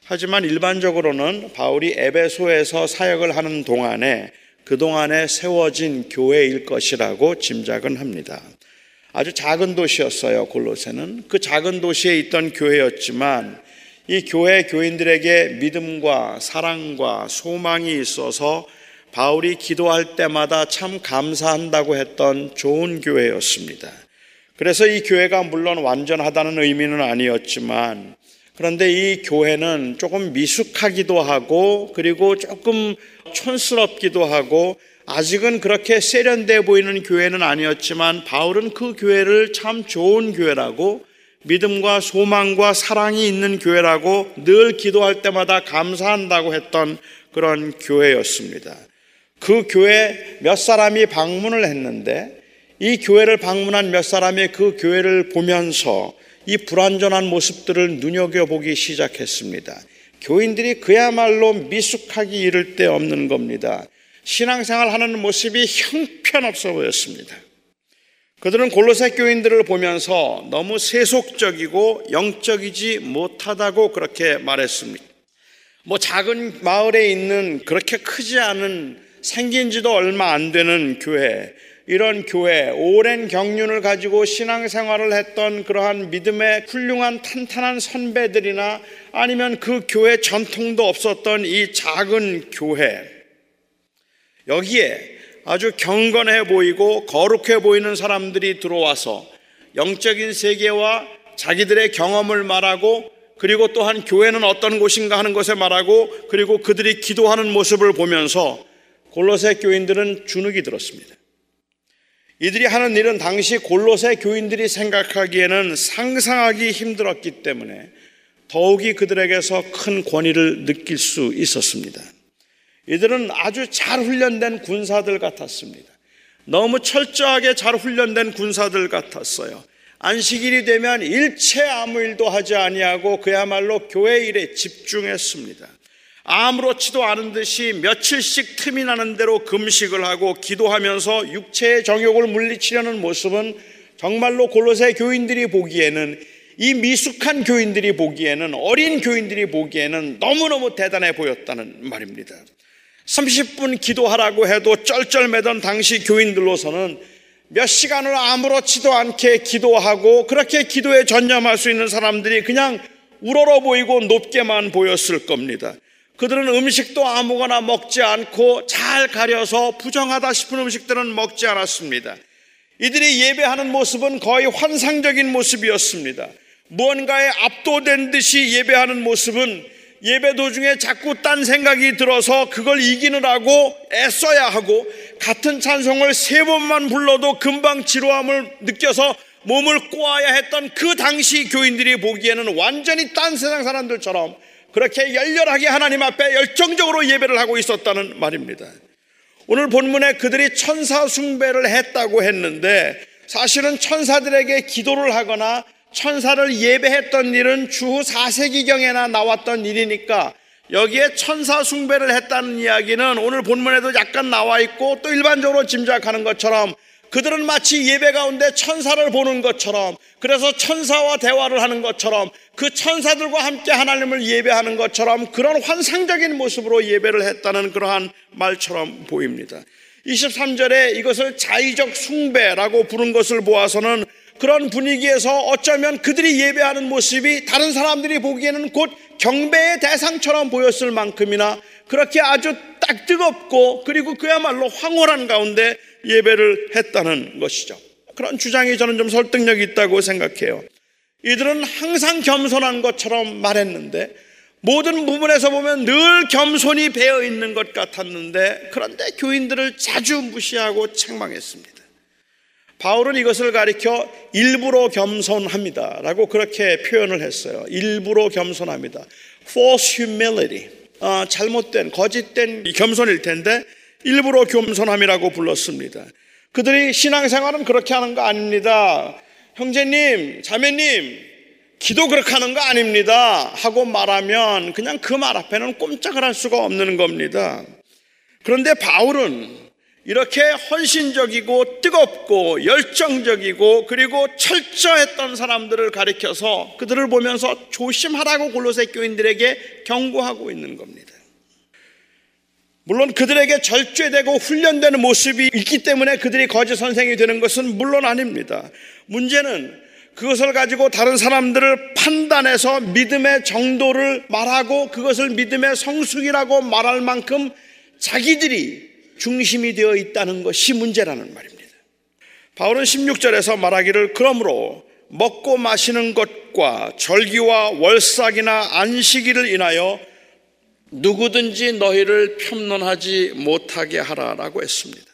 하지만 일반적으로는 바울이 에베소에서 사역을 하는 동안에 그동안에 세워진 교회일 것이라고 짐작은 합니다. 아주 작은 도시였어요, 골로새는. 그 작은 도시에 있던 교회였지만 이 교회 교인들에게 믿음과 사랑과 소망이 있어서 바울이 기도할 때마다 참 감사한다고 했던 좋은 교회였습니다. 그래서 이 교회가 물론 완전하다는 의미는 아니었지만 그런데 이 교회는 조금 미숙하기도 하고 그리고 조금 촌스럽기도 하고 아직은 그렇게 세련돼 보이는 교회는 아니었지만 바울은 그 교회를 참 좋은 교회라고 믿음과 소망과 사랑이 있는 교회라고 늘 기도할 때마다 감사한다고 했던 그런 교회였습니다. 그 교회 몇 사람이 방문을 했는데 이 교회를 방문한 몇 사람이 그 교회를 보면서 이 불완전한 모습들을 눈여겨보기 시작했습니다. 교인들이 그야말로 미숙하기 이를 데 없는 겁니다. 신앙생활 하는 모습이 형편없어 보였습니다. 그들은 골로새 교인들을 보면서 너무 세속적이고 영적이지 못하다고 그렇게 말했습니다. 뭐 작은 마을에 있는 그렇게 크지 않은 생긴 지도 얼마 안 되는 교회, 이런 교회, 오랜 경륜을 가지고 신앙생활을 했던 그러한 믿음의 훌륭한 탄탄한 선배들이나 아니면 그 교회 전통도 없었던 이 작은 교회, 여기에 아주 경건해 보이고 거룩해 보이는 사람들이 들어와서 영적인 세계와 자기들의 경험을 말하고 그리고 또한 교회는 어떤 곳인가 하는 것에 말하고 그리고 그들이 기도하는 모습을 보면서 골로새 교인들은 주눅이 들었습니다. 이들이 하는 일은 당시 골로새 교인들이 생각하기에는 상상하기 힘들었기 때문에 더욱이 그들에게서 큰 권위를 느낄 수 있었습니다. 이들은 아주 잘 훈련된 군사들 같았습니다. 너무 철저하게 잘 훈련된 군사들 같았어요. 안식일이 되면 일체 아무 일도 하지 아니하고 그야말로 교회 일에 집중했습니다. 아무렇지도 않은 듯이 며칠씩 틈이 나는 대로 금식을 하고 기도하면서 육체의 정욕을 물리치려는 모습은 정말로 골로새 교인들이 보기에는 이 미숙한 교인들이 보기에는 어린 교인들이 보기에는 너무너무 대단해 보였다는 말입니다. 30분 기도하라고 해도 쩔쩔매던 당시 교인들로서는 몇 시간을 아무렇지도 않게 기도하고 그렇게 기도에 전념할 수 있는 사람들이 그냥 우러러 보이고 높게만 보였을 겁니다. 그들은 음식도 아무거나 먹지 않고 잘 가려서 부정하다 싶은 음식들은 먹지 않았습니다. 이들이 예배하는 모습은 거의 환상적인 모습이었습니다. 무언가에 압도된 듯이 예배하는 모습은 예배 도중에 자꾸 딴 생각이 들어서 그걸 이기느라고 애써야 하고 같은 찬송을 세 번만 불러도 금방 지루함을 느껴서 몸을 꼬아야 했던 그 당시 교인들이 보기에는 완전히 딴 세상 사람들처럼 그렇게 열렬하게 하나님 앞에 열정적으로 예배를 하고 있었다는 말입니다. 오늘 본문에 그들이 천사 숭배를 했다고 했는데 사실은 천사들에게 기도를 하거나 천사를 예배했던 일은 주후 4세기경에나 나왔던 일이니까 여기에 천사 숭배를 했다는 이야기는 오늘 본문에도 약간 나와 있고 또 일반적으로 짐작하는 것처럼 그들은 마치 예배 가운데 천사를 보는 것처럼 그래서 천사와 대화를 하는 것처럼 그 천사들과 함께 하나님을 예배하는 것처럼 그런 환상적인 모습으로 예배를 했다는 그러한 말처럼 보입니다. 23절에 이것을 자의적 숭배라고 부른 것을 보아서는 그런 분위기에서 어쩌면 그들이 예배하는 모습이 다른 사람들이 보기에는 곧 경배의 대상처럼 보였을 만큼이나 그렇게 아주 딱 뜨겁고 그리고 그야말로 황홀한 가운데 예배를 했다는 것이죠. 그런 주장이 저는 좀 설득력이 있다고 생각해요. 이들은 항상 겸손한 것처럼 말했는데 모든 부분에서 보면 늘 겸손이 배어 있는 것 같았는데 그런데 교인들을 자주 무시하고 책망했습니다. 바울은 이것을 가리켜 일부러 겸손합니다. 라고 그렇게 표현을 했어요. 일부러 겸손합니다. false humility. 어, 잘못된, 거짓된 겸손일 텐데 일부러 겸손함이라고 불렀습니다. 그들이 신앙생활은 그렇게 하는 거 아닙니다. 형제님, 자매님, 기도 그렇게 하는 거 아닙니다. 하고 말하면 그냥 그 말 앞에는 꼼짝을 할 수가 없는 겁니다. 그런데 바울은 이렇게 헌신적이고 뜨겁고 열정적이고 그리고 철저했던 사람들을 가리켜서 그들을 보면서 조심하라고 골로새 교인들에게 경고하고 있는 겁니다. 물론 그들에게 절제되고 훈련되는 모습이 있기 때문에 그들이 거짓 선생이 되는 것은 물론 아닙니다. 문제는 그것을 가지고 다른 사람들을 판단해서 믿음의 정도를 말하고 그것을 믿음의 성숙이라고 말할 만큼 자기들이 중심이 되어 있다는 것이 문제라는 말입니다. 바울은 16절에서 말하기를 그러므로 먹고 마시는 것과 절기와 월삭이나 안식일을 인하여 누구든지 너희를 편론하지 못하게 하라라고 했습니다.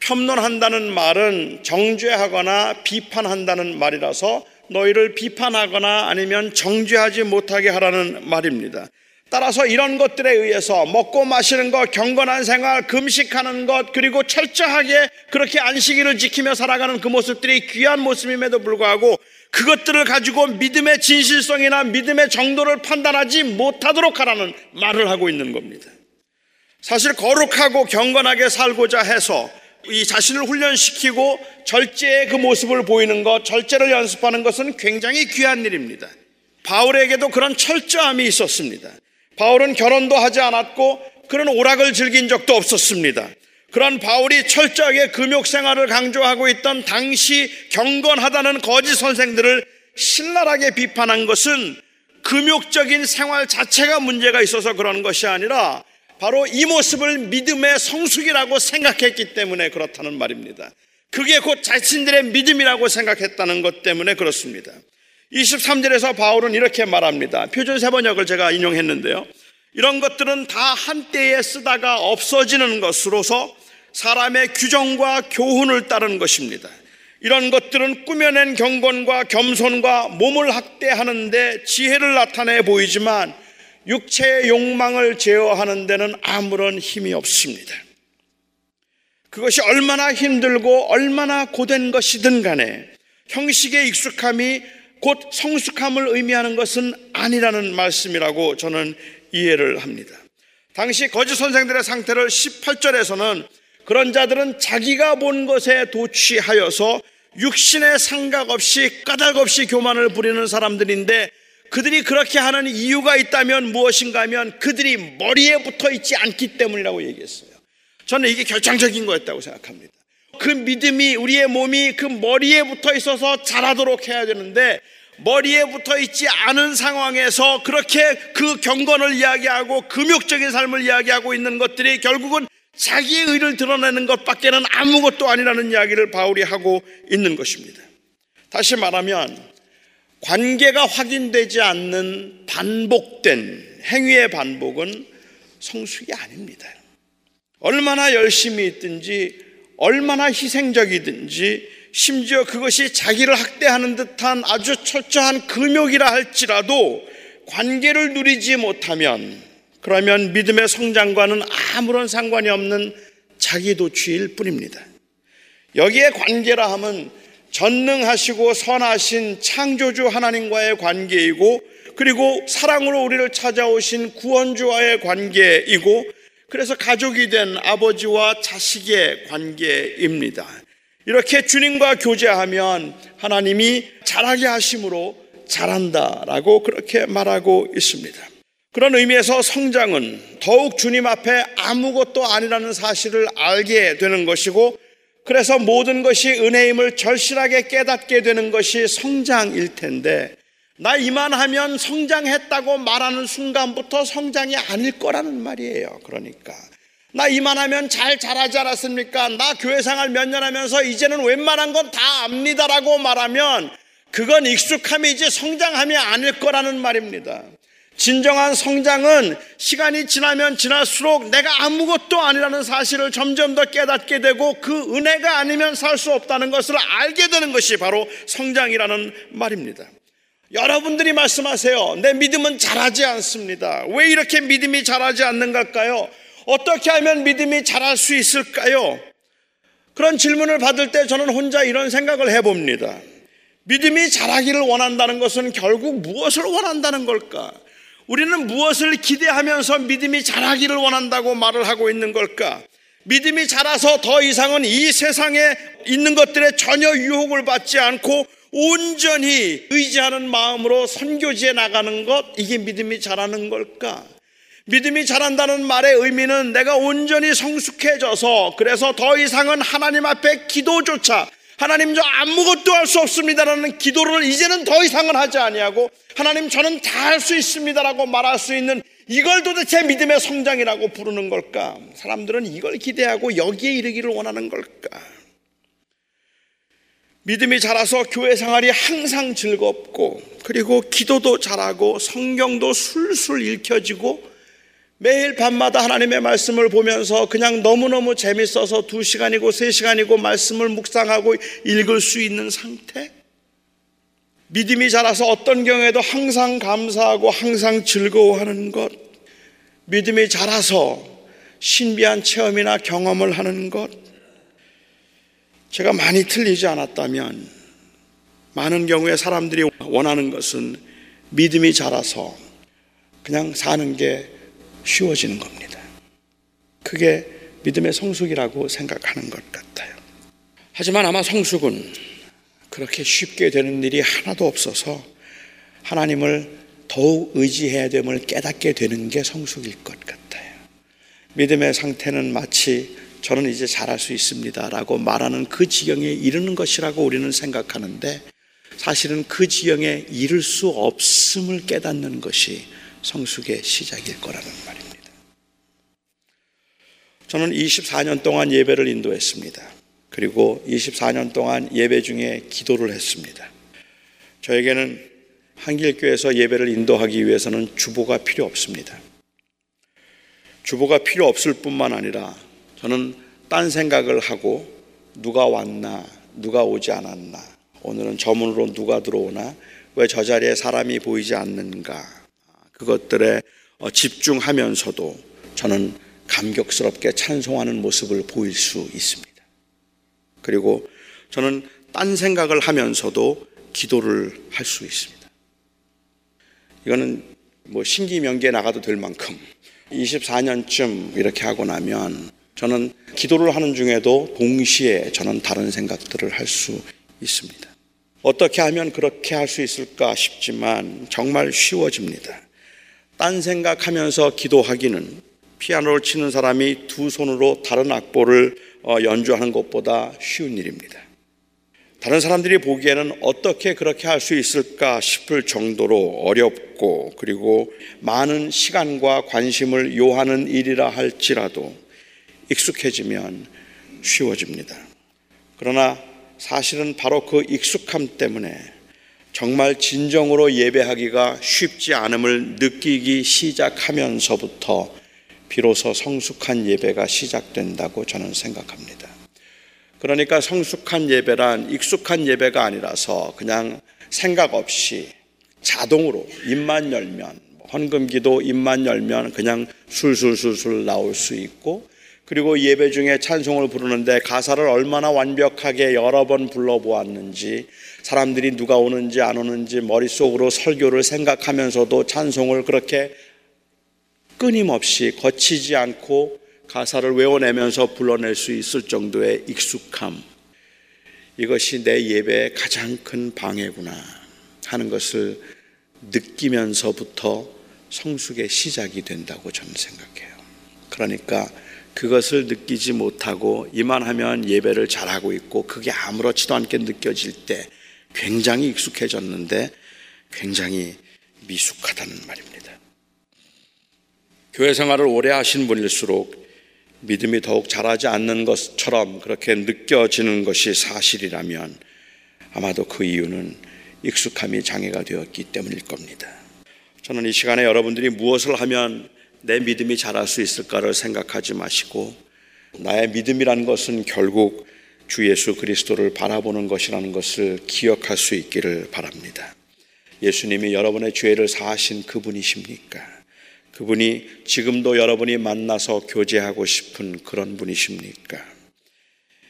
편론한다는 말은 정죄하거나 비판한다는 말이라서 너희를 비판하거나 아니면 정죄하지 못하게 하라는 말입니다. 따라서 이런 것들에 의해서 먹고 마시는 것, 경건한 생활, 금식하는 것, 그리고 철저하게 그렇게 안식일을 지키며 살아가는 그 모습들이 귀한 모습임에도 불구하고 그것들을 가지고 믿음의 진실성이나 믿음의 정도를 판단하지 못하도록 하라는 말을 하고 있는 겁니다. 사실 거룩하고 경건하게 살고자 해서 이 자신을 훈련시키고 절제의 그 모습을 보이는 것, 절제를 연습하는 것은 굉장히 귀한 일입니다. 바울에게도 그런 철저함이 있었습니다. 바울은 결혼도 하지 않았고 그런 오락을 즐긴 적도 없었습니다. 그런 바울이 철저하게 금욕 생활을 강조하고 있던 당시 경건하다는 거짓 선생들을 신랄하게 비판한 것은 금욕적인 생활 자체가 문제가 있어서 그런 것이 아니라 바로 이 모습을 믿음의 성숙이라고 생각했기 때문에 그렇다는 말입니다. 그게 곧 자신들의 믿음이라고 생각했다는 것 때문에 그렇습니다. 23절에서 바울은 이렇게 말합니다. 표준 세번역을 제가 인용했는데요. 이런 것들은 다 한때에 쓰다가 없어지는 것으로서 사람의 규정과 교훈을 따른 것입니다. 이런 것들은 꾸며낸 경건과 겸손과 몸을 학대하는데 지혜를 나타내 보이지만 육체의 욕망을 제어하는 데는 아무런 힘이 없습니다. 그것이 얼마나 힘들고 얼마나 고된 것이든 간에 형식의 익숙함이 곧 성숙함을 의미하는 것은 아니라는 말씀이라고 저는 이해를 합니다. 당시 거짓 선생들의 상태를 18절에서는 그런 자들은 자기가 본 것에 도취하여서 육신의 상각 없이 까닭 없이 교만을 부리는 사람들인데 그들이 그렇게 하는 이유가 있다면 무엇인가 하면 그들이 머리에 붙어 있지 않기 때문이라고 얘기했어요. 저는 이게 결정적인 거였다고 생각합니다. 그 믿음이 우리의 몸이 그 머리에 붙어 있어서 자라도록 해야 되는데 머리에 붙어 있지 않은 상황에서 그렇게 그 경건을 이야기하고 금욕적인 삶을 이야기하고 있는 것들이 결국은 자기의 의를 드러내는 것밖에는 아무것도 아니라는 이야기를 바울이 하고 있는 것입니다. 다시 말하면 관계가 확인되지 않는 반복된 행위의 반복은 성숙이 아닙니다. 얼마나 열심히 있든지 얼마나 희생적이든지 심지어 그것이 자기를 학대하는 듯한 아주 철저한 금욕이라 할지라도 관계를 누리지 못하면 그러면 믿음의 성장과는 아무런 상관이 없는 자기 도취일 뿐입니다. 여기에 관계라 함은 전능하시고 선하신 창조주 하나님과의 관계이고 그리고 사랑으로 우리를 찾아오신 구원주와의 관계이고 그래서 가족이 된 아버지와 자식의 관계입니다. 이렇게 주님과 교제하면 하나님이 잘하게 하심으로 잘한다라고 그렇게 말하고 있습니다. 그런 의미에서 성장은 더욱 주님 앞에 아무것도 아니라는 사실을 알게 되는 것이고 그래서 모든 것이 은혜임을 절실하게 깨닫게 되는 것이 성장일 텐데 나 이만하면 성장했다고 말하는 순간부터 성장이 아닐 거라는 말이에요. 그러니까 나 이만하면 잘 자라지 않았습니까? 나 교회 생활 몇 년 하면서 이제는 웬만한 건 다 압니다라고 말하면 그건 익숙함이지 성장함이 아닐 거라는 말입니다. 진정한 성장은 시간이 지나면 지날수록 내가 아무것도 아니라는 사실을 점점 더 깨닫게 되고 그 은혜가 아니면 살 수 없다는 것을 알게 되는 것이 바로 성장이라는 말입니다. 여러분들이 말씀하세요. 내 믿음은 자라지 않습니다. 왜 이렇게 믿음이 자라지 않는 걸까요? 어떻게 하면 믿음이 자랄 수 있을까요? 그런 질문을 받을 때 저는 혼자 이런 생각을 해봅니다. 믿음이 자라기를 원한다는 것은 결국 무엇을 원한다는 걸까? 우리는 무엇을 기대하면서 믿음이 자라기를 원한다고 말을 하고 있는 걸까? 믿음이 자라서 더 이상은 이 세상에 있는 것들에 전혀 유혹을 받지 않고 온전히 의지하는 마음으로 선교지에 나가는 것, 이게 믿음이 자라는 걸까? 믿음이 자란다는 말의 의미는 내가 온전히 성숙해져서 그래서 더 이상은 하나님 앞에 기도조차 하나님 저 아무것도 할 수 없습니다라는 기도를 이제는 더 이상은 하지 아니하고 하나님 저는 다 할 수 있습니다라고 말할 수 있는 이걸 도대체 믿음의 성장이라고 부르는 걸까? 사람들은 이걸 기대하고 여기에 이르기를 원하는 걸까? 믿음이 자라서 교회 생활이 항상 즐겁고 그리고 기도도 잘하고 성경도 술술 읽혀지고 매일 밤마다 하나님의 말씀을 보면서 그냥 너무너무 재밌어서 두 시간이고 세 시간이고 말씀을 묵상하고 읽을 수 있는 상태? 믿음이 자라서 어떤 경우에도 항상 감사하고 항상 즐거워하는 것. 믿음이 자라서 신비한 체험이나 경험을 하는 것. 제가 많이 틀리지 않았다면 많은 경우에 사람들이 원하는 것은 믿음이 자라서 그냥 사는 게 쉬워지는 겁니다. 그게 믿음의 성숙이라고 생각하는 것 같아요. 하지만 아마 성숙은 그렇게 쉽게 되는 일이 하나도 없어서 하나님을 더욱 의지해야 됨을 깨닫게 되는 게 성숙일 것 같아요. 믿음의 상태는 마치 저는 이제 잘할 수 있습니다. 라고 말하는 그 지경에 이르는 것이라고 우리는 생각하는데 사실은 그 지경에 이를 수 없음을 깨닫는 것이 성숙의 시작일 거라는 말입니다. 저는 24년 동안 예배를 인도했습니다. 그리고 24년 동안 예배 중에 기도를 했습니다. 저에게는 한길교에서 예배를 인도하기 위해서는 주보가 필요 없습니다. 주보가 필요 없을 뿐만 아니라 저는 딴 생각을 하고 누가 왔나, 누가 오지 않았나, 오늘은 저문으로 누가 들어오나, 왜 저 자리에 사람이 보이지 않는가, 그것들에 어, 집중하면서도 저는 감격스럽게 찬송하는 모습을 보일 수 있습니다. 그리고 저는 딴 생각을 하면서도 기도를 할 수 있습니다. 이거는 뭐 신기명기에 나가도 될 만큼 24년쯤 이렇게 하고 나면 저는 기도를 하는 중에도 동시에 저는 다른 생각들을 할 수 있습니다. 어떻게 하면 그렇게 할 수 있을까 싶지만 정말 쉬워집니다. 딴 생각하면서 기도하기는 피아노를 치는 사람이 두 손으로 다른 악보를 어, 연주하는 것보다 쉬운 일입니다. 다른 사람들이 보기에는 어떻게 그렇게 할 수 있을까 싶을 정도로 어렵고 그리고 많은 시간과 관심을 요하는 일이라 할지라도 익숙해지면 쉬워집니다. 그러나 사실은 바로 그 익숙함 때문에 정말 진정으로 예배하기가 쉽지 않음을 느끼기 시작하면서부터 비로소 성숙한 예배가 시작된다고 저는 생각합니다. 그러니까 성숙한 예배란 익숙한 예배가 아니라서 그냥 생각 없이 자동으로 입만 열면 헌금 기도 입만 열면 그냥 술술술술 나올 수 있고 그리고 예배 중에 찬송을 부르는데 가사를 얼마나 완벽하게 여러 번 불러보았는지 사람들이 누가 오는지 안 오는지 머릿속으로 설교를 생각하면서도 찬송을 그렇게 끊임없이 그치지 않고 가사를 외워내면서 불러낼 수 있을 정도의 익숙함. 이것이 내 예배의 가장 큰 방해구나 하는 것을 느끼면서부터 성숙의 시작이 된다고 저는 생각해요. 그러니까 그것을 느끼지 못하고 이만하면 예배를 잘하고 있고 그게 아무렇지도 않게 느껴질 때 굉장히 익숙해졌는데 굉장히 미숙하다는 말입니다. 교회 생활을 오래 하신 분일수록 믿음이 더욱 자라지 않는 것처럼 그렇게 느껴지는 것이 사실이라면 아마도 그 이유는 익숙함이 장애가 되었기 때문일 겁니다. 저는 이 시간에 여러분들이 무엇을 하면 내 믿음이 자랄 수 있을까를 생각하지 마시고 나의 믿음이라는 것은 결국 주 예수 그리스도를 바라보는 것이라는 것을 기억할 수 있기를 바랍니다. 예수님이 여러분의 죄를 사하신 그분이십니까? 그분이 지금도 여러분이 만나서 교제하고 싶은 그런 분이십니까?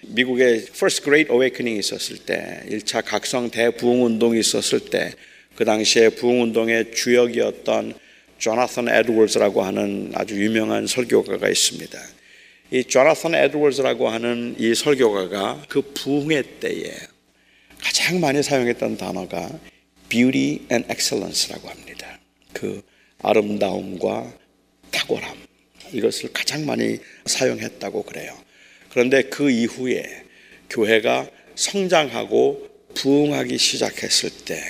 미국의 First Great Awakening 있었을 때, 1차 각성 대부흥 운동이 있었을 때, 그 당시에 부흥 운동의 주역이었던 조나선 에드워즈라고 하는 아주 유명한 설교가가 있습니다. 이 조나선 에드워즈라고 하는 이 설교가가 그 부흥의 때에 가장 많이 사용했던 단어가 beauty and excellence라고 합니다. 그 아름다움과 탁월함 이것을 가장 많이 사용했다고 그래요. 그런데 그 이후에 교회가 성장하고 부흥하기 시작했을 때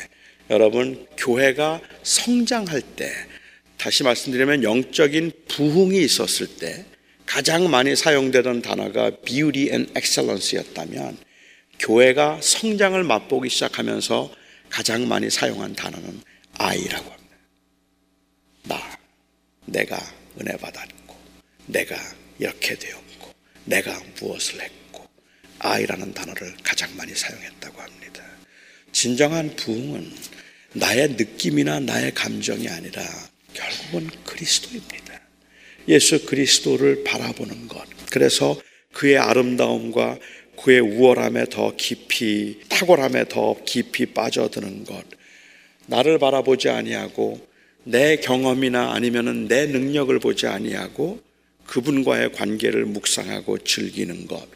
여러분 교회가 성장할 때 다시 말씀드리면 영적인 부흥이 있었을 때 가장 많이 사용되던 단어가 beauty and excellence였다면 교회가 성장을 맛보기 시작하면서 가장 많이 사용한 단어는 I라고 합니다. 나, 내가 은혜 받았고, 내가 이렇게 되었고, 내가 무엇을 했고, I라는 단어를 가장 많이 사용했다고 합니다. 진정한 부흥은 나의 느낌이나 나의 감정이 아니라 결국은 그리스도입니다. 예수 그리스도를 바라보는 것. 그래서 그의 아름다움과 그의 우월함에 더 깊이 탁월함에 더 깊이 빠져드는 것. 나를 바라보지 아니하고 내 경험이나 아니면은 내 능력을 보지 아니하고 그분과의 관계를 묵상하고 즐기는 것.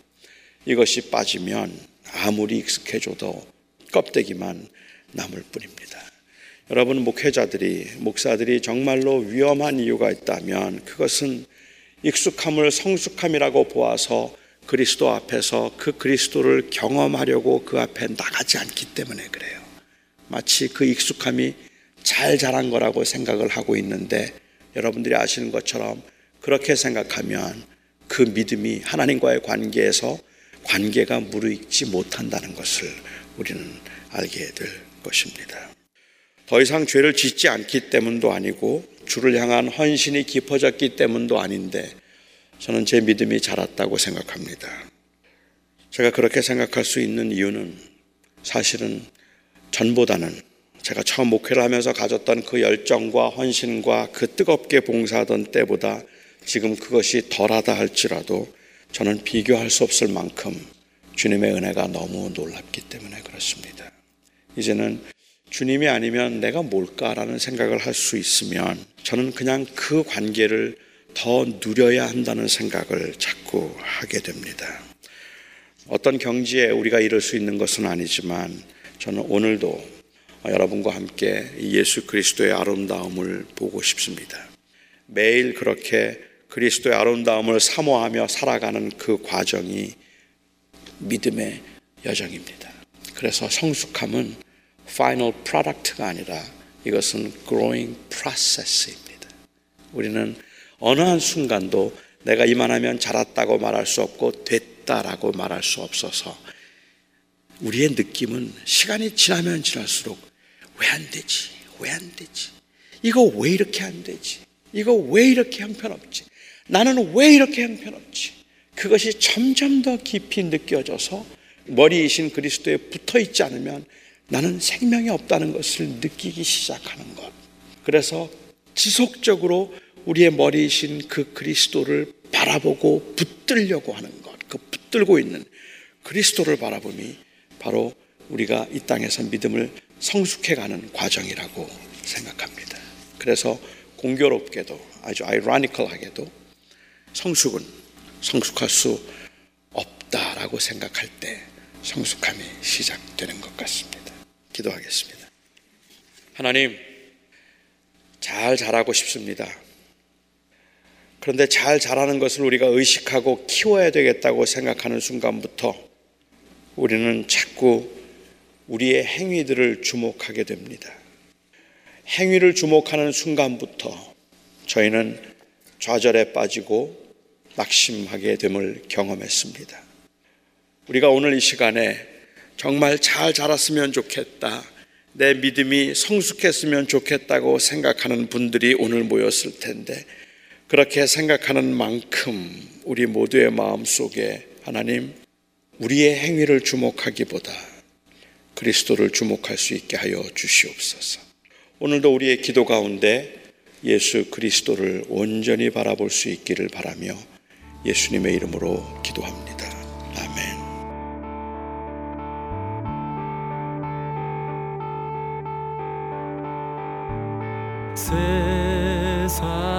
이것이 빠지면 아무리 익숙해져도 껍데기만 남을 뿐입니다. 여러분 목회자들이 목사들이 정말로 위험한 이유가 있다면 그것은 익숙함을 성숙함이라고 보아서 그리스도 앞에서 그 그리스도를 경험하려고 그 앞에 나가지 않기 때문에 그래요. 마치 그 익숙함이 잘 자란 거라고 생각을 하고 있는데 여러분들이 아시는 것처럼 그렇게 생각하면 그 믿음이 하나님과의 관계에서 관계가 무르익지 못한다는 것을 우리는 알게 될 것입니다. 더 이상 죄를 짓지 않기 때문도 아니고 주를 향한 헌신이 깊어졌기 때문도 아닌데 저는 제 믿음이 자랐다고 생각합니다. 제가 그렇게 생각할 수 있는 이유는 사실은 전보다는 제가 처음 목회를 하면서 가졌던 그 열정과 헌신과 그 뜨겁게 봉사하던 때보다 지금 그것이 덜하다 할지라도 저는 비교할 수 없을 만큼 주님의 은혜가 너무 놀랍기 때문에 그렇습니다. 이제는 주님이 아니면 내가 뭘까라는 생각을 할 수 있으면 저는 그냥 그 관계를 더 누려야 한다는 생각을 자꾸 하게 됩니다. 어떤 경지에 우리가 이룰 수 있는 것은 아니지만 저는 오늘도 여러분과 함께 예수 그리스도의 아름다움을 보고 싶습니다. 매일 그렇게 그리스도의 아름다움을 사모하며 살아가는 그 과정이 믿음의 여정입니다. 그래서 성숙함은 final product가 아니라 이것은 growing process입니다. 우리는 어느 한 순간도 내가 이만하면 자랐다고 말할 수 없고 됐다라고 말할 수 없어서 우리의 느낌은 시간이 지나면 지날수록 왜 안 되지? 왜 안 되지? 이거 왜 이렇게 안 되지? 이거 왜 이렇게 형편없지? 나는 왜 이렇게 형편없지? 그것이 점점 더 깊이 느껴져서 머리이신 그리스도에 붙어 있지 않으면 나는 생명이 없다는 것을 느끼기 시작하는 것. 그래서 지속적으로 우리의 머리이신 그 그리스도를 바라보고 붙들려고 하는 것. 그 붙들고 있는 그리스도를 바라봄이 바로 우리가 이 땅에서 믿음을 성숙해가는 과정이라고 생각합니다. 그래서 공교롭게도 아주 아이러니컬하게도 성숙은 성숙할 수 없다라고 생각할 때 성숙함이 시작되는 것 같습니다. 기도하겠습니다. 하나님, 잘 자라고 싶습니다. 그런데 잘 자라는 것을 우리가 의식하고 키워야 되겠다고 생각하는 순간부터 우리는 자꾸 우리의 행위들을 주목하게 됩니다. 행위를 주목하는 순간부터 저희는 좌절에 빠지고 낙심하게 됨을 경험했습니다. 우리가 오늘 이 시간에 정말 잘 자랐으면 좋겠다. 내 믿음이 성숙했으면 좋겠다고 생각하는 분들이 오늘 모였을 텐데, 그렇게 생각하는 만큼 우리 모두의 마음 속에 하나님, 우리의 행위를 주목하기보다 그리스도를 주목할 수 있게 하여 주시옵소서. 오늘도 우리의 기도 가운데 예수 그리스도를 온전히 바라볼 수 있기를 바라며 예수님의 이름으로 기도합니다. 세상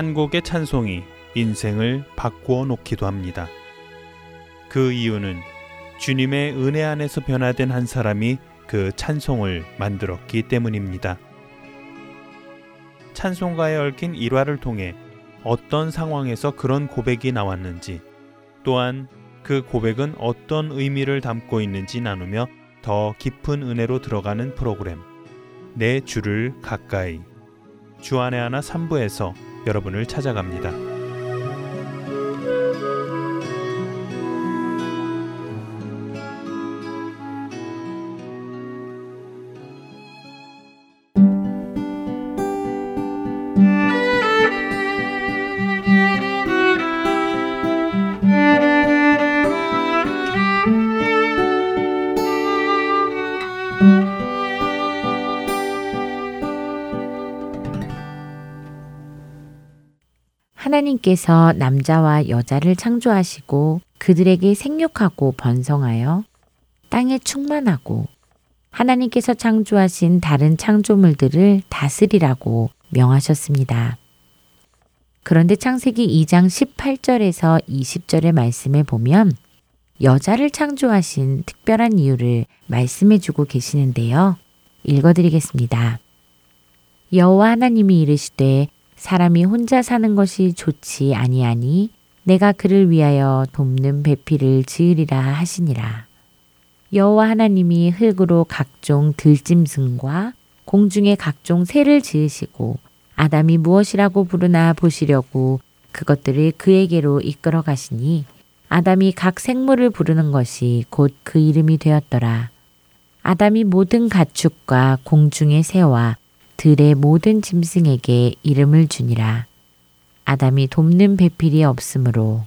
한 곡의 찬송이 인생을 바꾸어 놓기도 합니다. 그 이유는 주님의 은혜 안에서 변화된 한 사람이 그 찬송을 만들었기 때문입니다. 찬송가에 얽힌 일화를 통해 어떤 상황에서 그런 고백이 나왔는지 또한 그 고백은 어떤 의미를 담고 있는지 나누며 더 깊은 은혜로 들어가는 프로그램 내 주를 가까이 주안의 하나 3부에서 여러분을 찾아갑니다. 하나님께서 남자와 여자를 창조하시고 그들에게 생육하고 번성하여 땅에 충만하고 하나님께서 창조하신 다른 창조물들을 다스리라고 명하셨습니다. 그런데 창세기 2장 18절에서 20절의 말씀에 보면 여자를 창조하신 특별한 이유를 말씀해 주고 계시는데요. 읽어드리겠습니다. 여호와 하나님이 이르시되 사람이 혼자 사는 것이 좋지 아니하니 내가 그를 위하여 돕는 배필을 지으리라 하시니라. 여호와 하나님이 흙으로 각종 들짐승과 공중의 각종 새를 지으시고 아담이 무엇이라고 부르나 보시려고 그것들을 그에게로 이끌어 가시니 아담이 각 생물을 부르는 것이 곧 그 이름이 되었더라. 아담이 모든 가축과 공중의 새와 들의 모든 짐승에게 이름을 주니라. 아담이 돕는 배필이 없으므로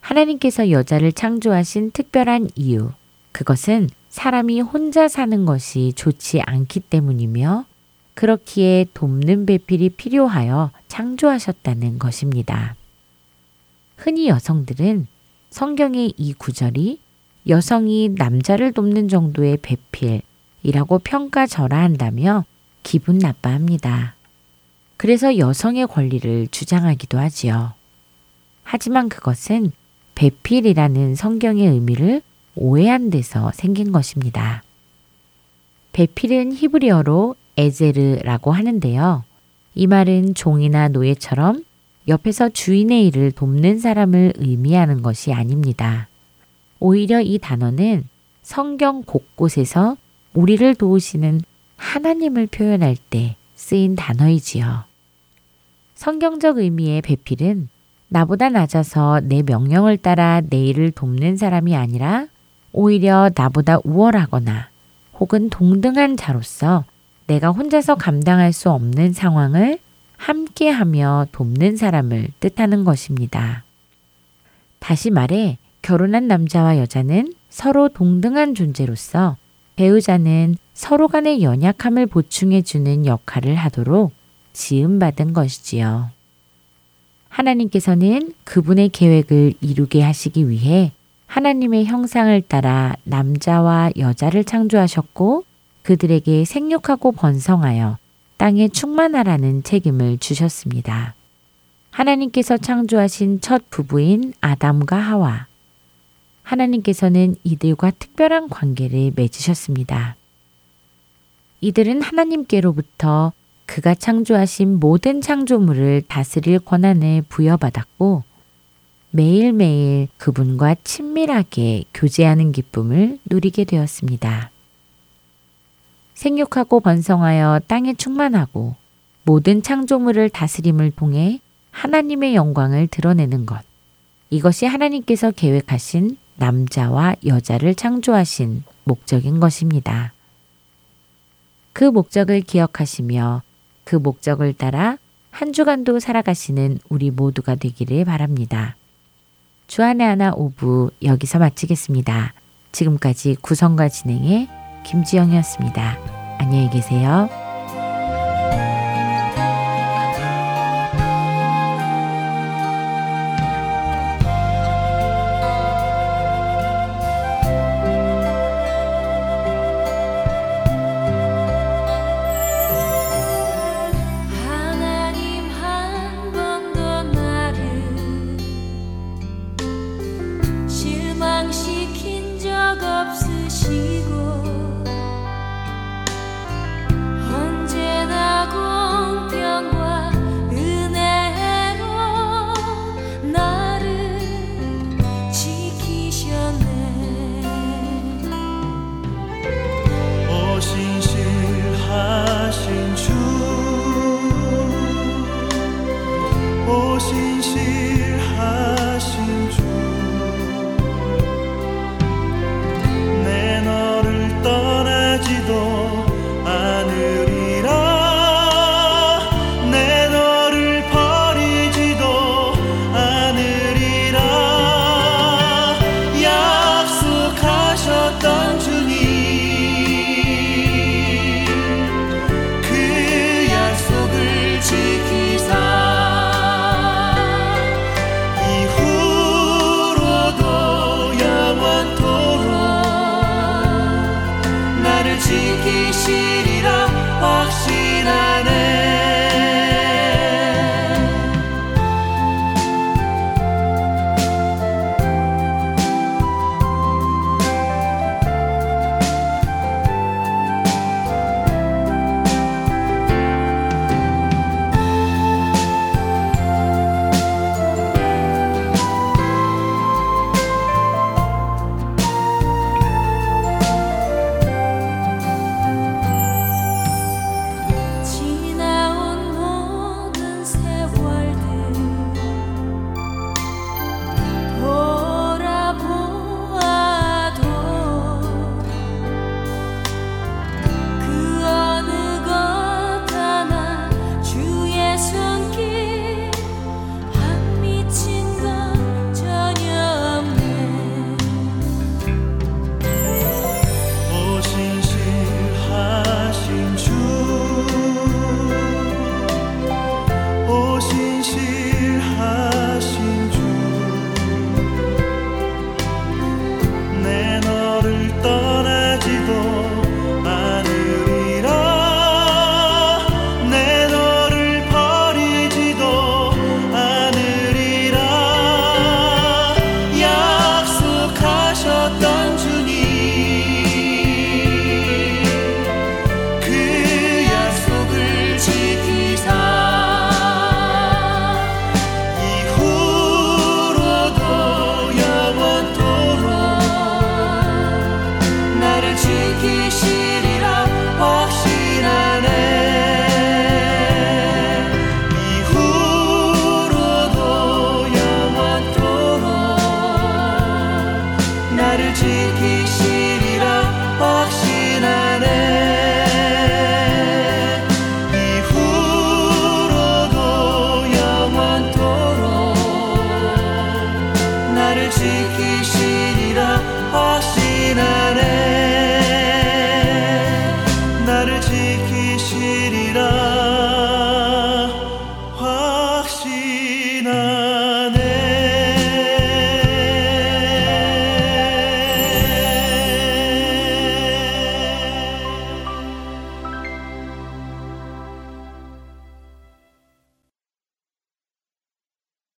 하나님께서 여자를 창조하신 특별한 이유, 그것은 사람이 혼자 사는 것이 좋지 않기 때문이며 그렇기에 돕는 배필이 필요하여 창조하셨다는 것입니다. 흔히 여성들은 성경의 이 구절이 여성이 남자를 돕는 정도의 배필이라고 평가절하한다며 기분 나빠합니다. 그래서 여성의 권리를 주장하기도 하지요. 하지만 그것은 배필이라는 성경의 의미를 오해한 데서 생긴 것입니다. 배필은 히브리어로 에제르라고 하는데요. 이 말은 종이나 노예처럼 옆에서 주인의 일을 돕는 사람을 의미하는 것이 아닙니다. 오히려 이 단어는 성경 곳곳에서 우리를 도우시는 하나님을 표현할 때 쓰인 단어이지요. 성경적 의미의 배필은 나보다 낮아서 내 명령을 따라 내 일을 돕는 사람이 아니라 오히려 나보다 우월하거나 혹은 동등한 자로서 내가 혼자서 감당할 수 없는 상황을 함께하며 돕는 사람을 뜻하는 것입니다. 다시 말해 결혼한 남자와 여자는 서로 동등한 존재로서 배우자는 서로 간의 연약함을 보충해주는 역할을 하도록 지음받은 것이지요. 하나님께서는 그분의 계획을 이루게 하시기 위해 하나님의 형상을 따라 남자와 여자를 창조하셨고 그들에게 생육하고 번성하여 땅에 충만하라는 책임을 주셨습니다. 하나님께서 창조하신 첫 부부인 아담과 하와. 하나님께서는 이들과 특별한 관계를 맺으셨습니다. 이들은 하나님께로부터 그가 창조하신 모든 창조물을 다스릴 권한을 부여받았고 매일매일 그분과 친밀하게 교제하는 기쁨을 누리게 되었습니다. 생육하고 번성하여 땅에 충만하고 모든 창조물을 다스림을 통해 하나님의 영광을 드러내는 것. 이것이 하나님께서 계획하신 남자와 여자를 창조하신 목적인 것입니다. 그 목적을 기억하시며 그 목적을 따라 한 주간도 살아가시는 우리 모두가 되기를 바랍니다. 주안의 하나 오부 여기서 마치겠습니다. 지금까지 구성과 진행의 김지영이었습니다. 안녕히 계세요.